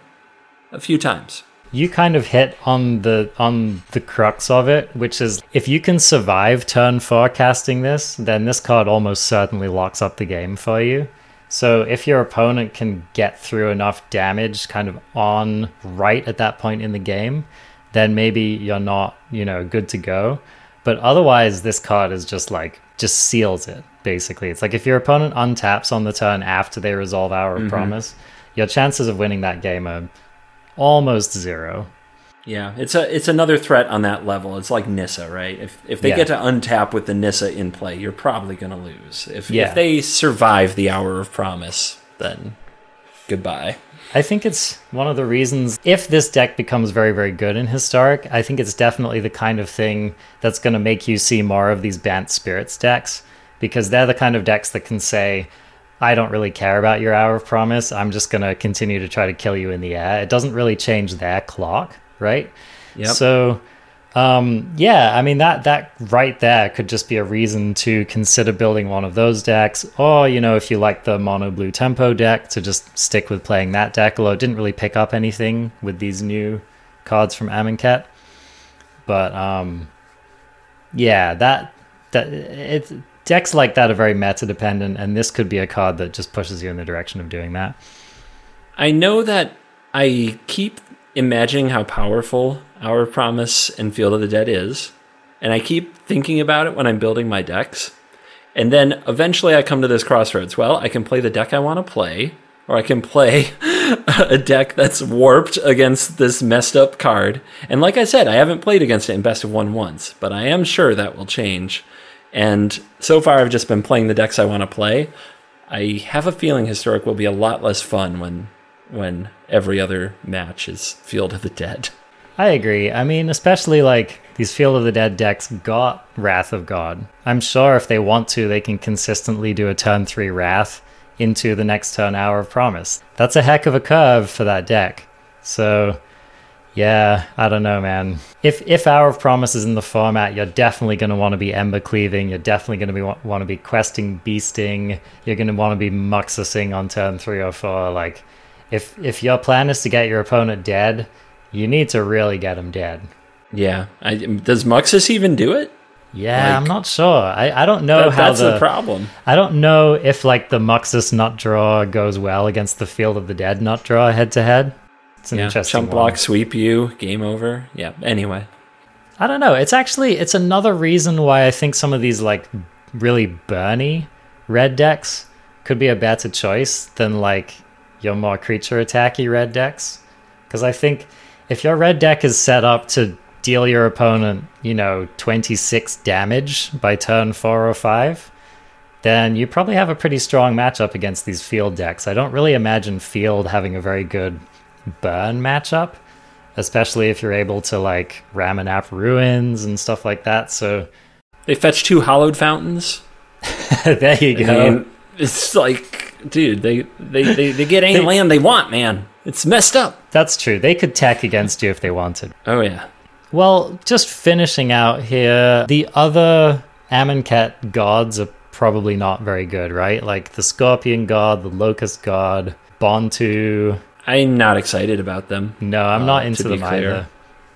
a few times you kind of hit on the on the crux of it, which is if you can survive turn forecasting this, then this card almost certainly locks up the game for you. So if your opponent can get through enough damage kind of on right at that point in the game, then maybe you're not, you know, good to go. But otherwise this card is just like just seals it, basically. It's like if your opponent untaps on the turn after they resolve Hour of mm-hmm. Promise, your chances of winning that game are almost zero. Yeah, it's a it's another threat on that level. It's like Nissa, right? If if they yeah. get to untap with the Nissa in play, you're probably going to lose. If yeah. if they survive the hour of promise, then goodbye. I think it's one of the reasons if this deck becomes very very good in historic, I think it's definitely the kind of thing that's going to make you see more of these Bant Spirits decks because they're the kind of decks that can say I don't really care about your hour of promise. I'm just going to continue to try to kill you in the air. It doesn't really change their clock, right? Yep. So, um, yeah, I mean that that right there could just be a reason to consider building one of those decks, or you know, if you like the mono blue tempo deck, to just stick with playing that deck. Although it didn't really pick up anything with these new cards from Amonkhet, but um, yeah, that that it's decks like that are very meta dependent, and this could be a card that just pushes you in the direction of doing that. I know that I keep imagining how powerful Hour of Promise and Field of the Dead is, and I keep thinking about it when I'm building my decks. And then eventually I come to this crossroads. Well, I can play the deck I want to play, or I can play a deck that's warped against this messed up card. And like I said, I haven't played against it in best of one once, but I am sure that will change and so far, I've just been playing the decks I want to play. I have a feeling Historic will be a lot less fun when when every other match is Field of the Dead. I agree. I mean, especially like these Field of the Dead decks got Wrath of God. I'm sure if they want to, they can consistently do a turn three Wrath into the next turn Hour of Promise. That's a heck of a curve for that deck. So, Yeah, I don't know, man. If if Hour of Promise is in the format, you're definitely going to want to be Ember cleaving. You're definitely going to be want to be questing, beasting. You're going to want to be muxusing on turn three or four. Like, if if your plan is to get your opponent dead, you need to really get him dead. Yeah. I, does Muxus even do it? Yeah, Like- I'm not sure. I, I don't know That- how that's the, the problem. I don't know if like the Muxus nut draw goes well against the Field of the Dead nut draw head to head. It's an Yeah. interesting Chump block, sweep you, game over. Yeah. Anyway. I don't know. It's actually it's another reason why I think some of these like really burny red decks could be a better choice than like your more creature attacky red decks. Because I think if your red deck is set up to deal your opponent, you know, 26 damage by turn four or five, then you probably have a pretty strong matchup against these field decks. I don't really imagine field having a very good burn matchup especially if you're able to like Ramunap ruins and stuff like that. So They fetch two hallowed fountains. there you I go. mean, it's like, dude, they, they, they, they get any land they want, man. It's messed up. That's true. They could tack against you if they wanted. Oh, yeah. Well, just finishing out here, the other Amonkhet gods are probably not very good, right? Like the Scorpion God, the Locust God, Bontu. I'm not excited about them. No, I'm Uh, not into them clear. either.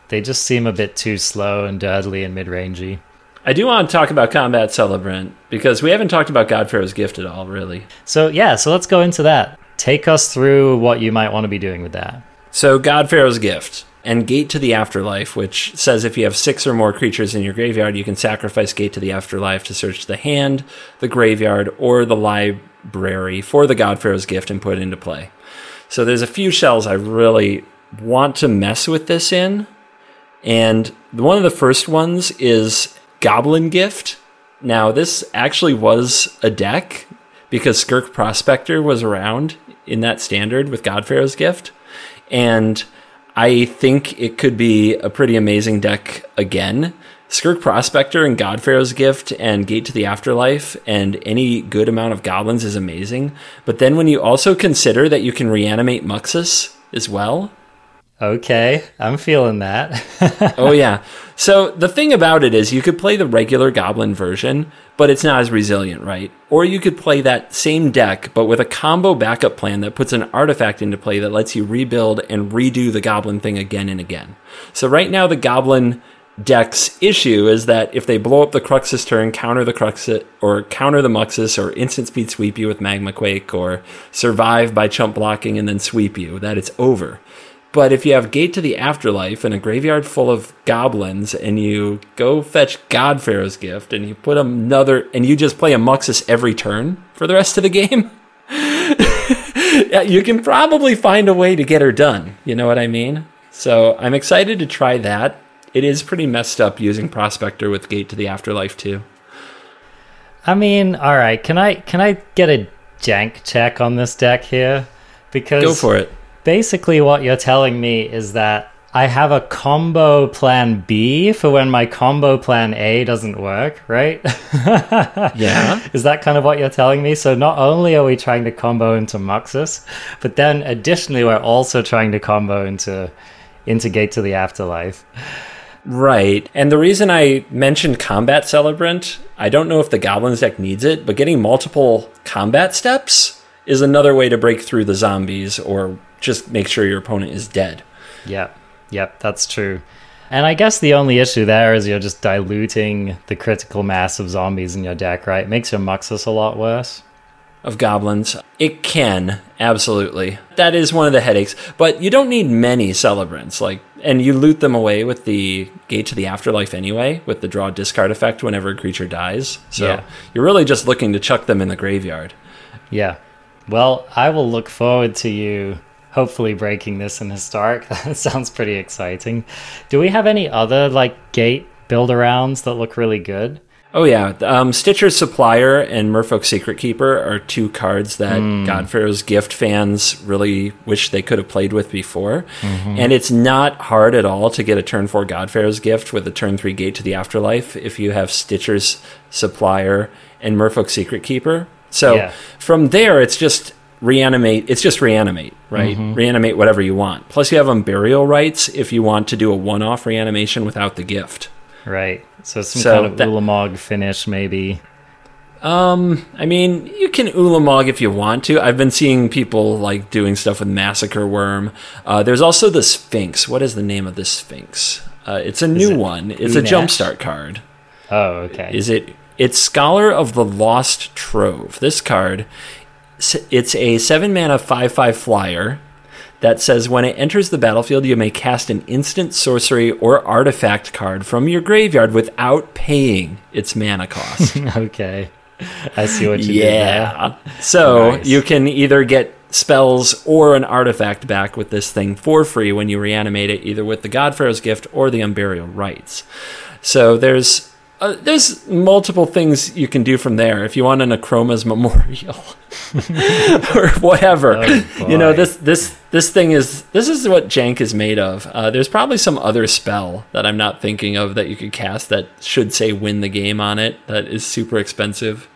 They just seem a bit too slow and dirtly and mid-rangey. I do want to talk about Combat Celebrant because we haven't talked about Godpharaoh's Gift at all, really. So yeah, so let's go into that. Take us through what you might want to be doing with that. So, Godpharaoh's Gift and Gate to the Afterlife, which says if you have six or more creatures in your graveyard, you can sacrifice Gate to the Afterlife to search the hand, the graveyard, or the library for the Godpharaoh's Gift and put it into play. So, there's a few shells I really want to mess with this in. And one of the first ones is Goblin Gift. Now, this actually was a deck because Skirk Prospector was around in that standard with Godpharaoh's Gift. And I think it could be a pretty amazing deck again. Skirk Prospector and Godpharaoh's Gift and Gate to the Afterlife and any good amount of goblins is amazing. But then when you also consider that you can reanimate Muxus as well, Okay, I'm feeling that. oh yeah. So the thing about it is you could play the regular goblin version, but it's not as resilient, right? Or you could play that same deck but with a combo backup plan that puts an artifact into play that lets you rebuild and redo the goblin thing again and again. So right now the goblin deck's issue is that if they blow up the Cruxus turn, counter the Cruxus or counter the Muxus or instant speed sweep you with Magma Quake or survive by chump blocking and then sweep you, that it's over. But if you have Gate to the Afterlife and a graveyard full of goblins, and you go fetch God Pharaoh's Gift, and you put another, and you just play a Muxus every turn for the rest of the game, you can probably find a way to get her done. You know what I mean? So I'm excited to try that. It is pretty messed up using Prospector with Gate to the Afterlife too. I mean, all right. Can I can I get a jank check on this deck here? Because Go for it. Basically what you're telling me is that I have a combo plan B for when my combo plan A doesn't work, right? Yeah. Is that kind of what you're telling me? So not only are we trying to combo into Muxus, but then additionally we're also trying to combo into into Gate to the Afterlife. Right. And the reason I mentioned Combat Celebrant, I don't know if the Goblins deck needs it, but getting multiple combat steps is another way to break through the zombies or just make sure your opponent is dead. Yep, yep, that's true. And I guess the only issue there is you're just diluting the critical mass of zombies in your deck, right? It makes your Muxus a lot worse. Of goblins, it can absolutely. That is one of the headaches, but you don't need many celebrants. Like, and you loot them away with the gate to the afterlife anyway, with the draw discard effect whenever a creature dies. So Yeah. you're really just looking to chuck them in the graveyard. Yeah. Well, I will look forward to you hopefully breaking this in historic. That sounds pretty exciting. Do we have any other like gate build arounds that look really good? Oh yeah, um, Stitcher's Supplier and Merfolk Secret Keeper are two cards that Godpharaoh's Gift fans really wish they could have played with before. And it's not hard at all to get a turn four Godpharaoh's Gift with a turn three Gate to the Afterlife if you have Stitcher's Supplier and Merfolk Secret Keeper. So Yeah. from there, it's just reanimate. It's just reanimate, right? Reanimate whatever you want. Plus, you have Unburial Rites if you want to do a one-off reanimation without the gift. Right. So some So kind of that- Ulamog finish, maybe. Um, I mean, you can Ulamog if you want to. I've been seeing people like doing stuff with Massacre Wurm. Uh, there's also the Sphinx. What is the name of this Sphinx? Uh, it's a new it one. It's a jumpstart card. Oh, okay. Is it? It's Scholar of the Lost Trove. This card, it's a seven mana five five flyer that says when it enters the battlefield, you may cast an instant sorcery or artifact card from your graveyard without paying its mana cost. okay. I see what you did there. yeah. So Nice. you can either get spells or an artifact back with this thing for free when you reanimate it, either with the Godpharaoh's Gift or the Unburial Rites. So there's uh, there's multiple things you can do from there. If you want an Akroma's Memorial or whatever, Oh, you know this this this thing is this is what Jank is made of. Uh, there's probably some other spell that I'm not thinking of that you could cast that should say win the game on it. That is super expensive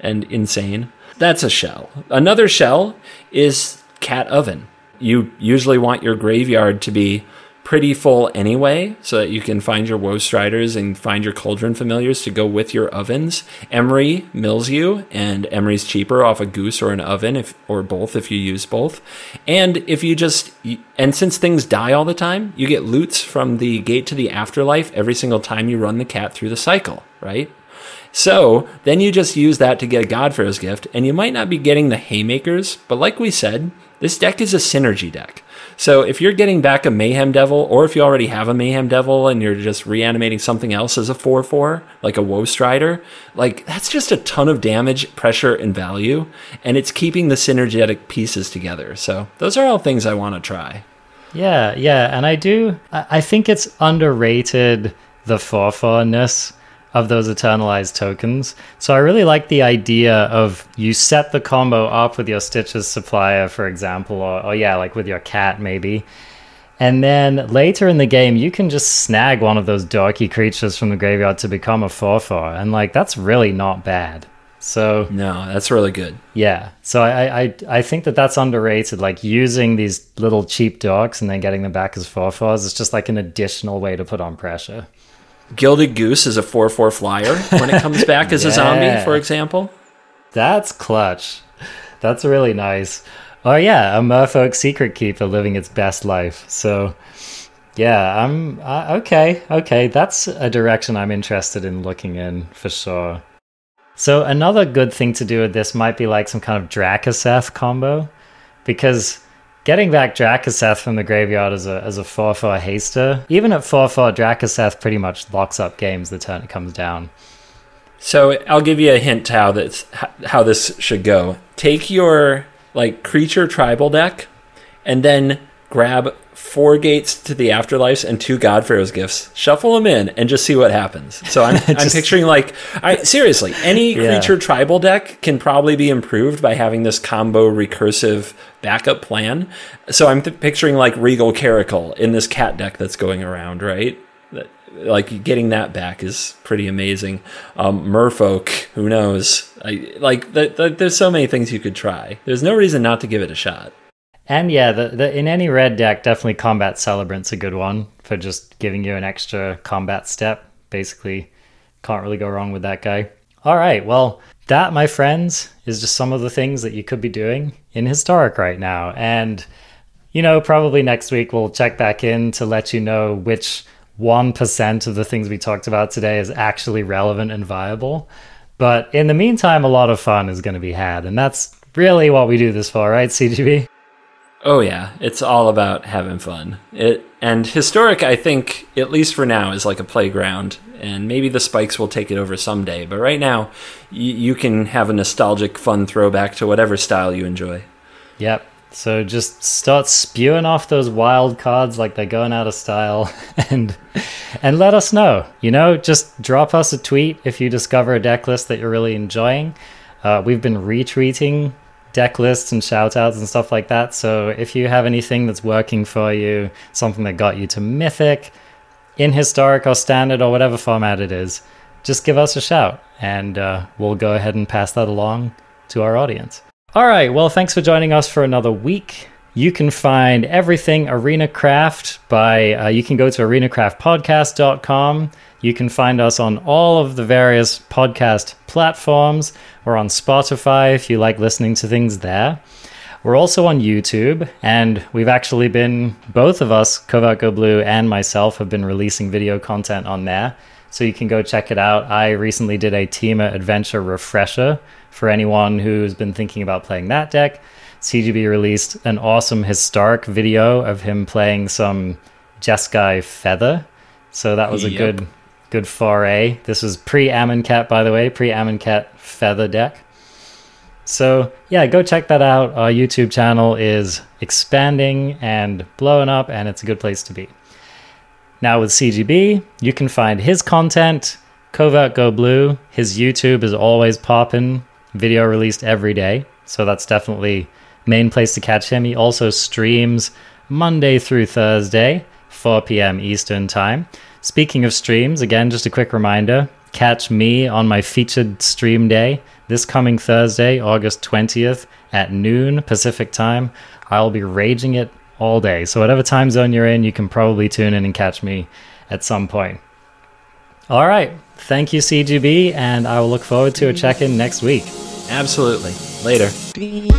and insane. That's a shell. Another shell is cat oven. You usually want your graveyard to be pretty full anyway, so that you can find your woe striders and find your cauldron familiars to go with your ovens. Emry mills you, and Emry's cheaper off a goose or an oven, if or both if you use both. And if you just and since things die all the time, you get loots from the gate to the afterlife every single time you run the cat through the cycle, right? So then you just use that to get a Godpharaoh's gift, and you might not be getting the Haymakers, but like we said, this deck is a synergy deck. So if you're getting back a Mayhem Devil, or if you already have a Mayhem Devil and you're just reanimating something else as a 4 4, like a Woe Strider, like that's just a ton of damage, pressure, and value, and it's keeping the synergetic pieces together. So those are all things I want to try. Yeah, yeah, and I do. I think it's underrated the forness of those eternalized tokens. So I really like the idea of you set the combo up with your Stitcher's supplier, for example, or, or yeah, like with your cat maybe. And then later in the game, you can just snag one of those dorky creatures from the graveyard to become a 4 4. And like, that's really not bad. So No, that's really good. yeah, so I, I I think that that's underrated. Like using these little cheap dogs and then getting them back as four fours is just like an additional way to put on pressure. Gilded Goose is a 4 4 flyer when it comes back as a zombie, for example. That's clutch. That's really nice. Oh yeah, a Merfolk Secret Keeper living its best life. So yeah, I'm uh, okay. Okay, that's a direction I'm interested in looking in for sure. So another good thing to do with this might be like some kind of Drakuseth combo, because getting back Drakuseth from the graveyard as a as a four four haster, even at four four, Drakuseth pretty much locks up games the turn it comes down. So I'll give you a hint to how this how this should go. Take your like creature tribal deck, and then grab four gates to the afterlives and two Godpharaoh's gifts. Shuffle them in and just see what happens. So I'm, I'm picturing like I seriously any Yeah. creature tribal deck can probably be improved by having this combo recursive backup plan. So I'm th- picturing like Regal Caracal in this cat deck that's going around, right? That- Like getting that back is pretty amazing. Um, Merfolk, who knows? I, like the, the, there's so many things you could try. There's no reason not to give it a shot. And yeah, the, the in any red deck, definitely Combat Celebrant's a good one for just giving you an extra combat step. Basically, can't really go wrong with that guy. All right, well, that, my friends, is just some of the things that you could be doing in Historic right now. And, you know, probably next week we'll check back in to let you know which 1% of the things we talked about today is actually relevant and viable. But in the meantime, a lot of fun is going to be had. And that's really what we do this for, right, CGB? Oh yeah, it's all about having fun. It and historic, I think, at least for now, is like a playground, and maybe the spikes will take it over someday. But right now, y- you can have a nostalgic, fun throwback to whatever style you enjoy. Yep. So just start spewing off those wild cards like they're going out of style and and let us know. You know, just drop us a tweet if you discover a deck list that you're really enjoying. Uh, we've been retweeting deck lists and shout outs and stuff like that. So if you have anything that's working for you, something that got you to mythic, in historic or standard or whatever format it is, just give us a shout and uh, we'll go ahead and pass that along to our audience. All right. Well, thanks for joining us for another week. You can find everything Arena Craft by, uh, you can go to arenacraftpodcast.com. You can find us on all of the various podcast platforms. We're on Spotify if you like listening to things there. We're also on YouTube, and we've actually been, both of us, Covert Go Blue and myself, have been releasing video content on there. So you can go check it out. I recently did a Temur Adventure refresher for anyone who's been thinking about playing that deck. CGB released an awesome historic video of him playing some Jeskai Feather. So that was a Yep. good good foray. This was pre Amonkhet, by the way, pre Amonkhet Feather deck. So yeah, go check that out. Our YouTube channel is expanding and blowing up, and it's a good place to be. Now with CGB, you can find his content, Covert Go Blue. His YouTube is always popping, video released every day. So that's definitely main place to catch him. He also streams Monday through Thursday, 4 p.m. Eastern Time. Speaking of streams, again, just a quick reminder catch me on my featured stream day this coming Thursday, August 20th at noon Pacific Time. I'll be raging it all day. So, whatever time zone you're in, you can probably tune in and catch me at some point. All right. Thank you, CGB, and I will look forward to a check in next week. Absolutely. Later. Three.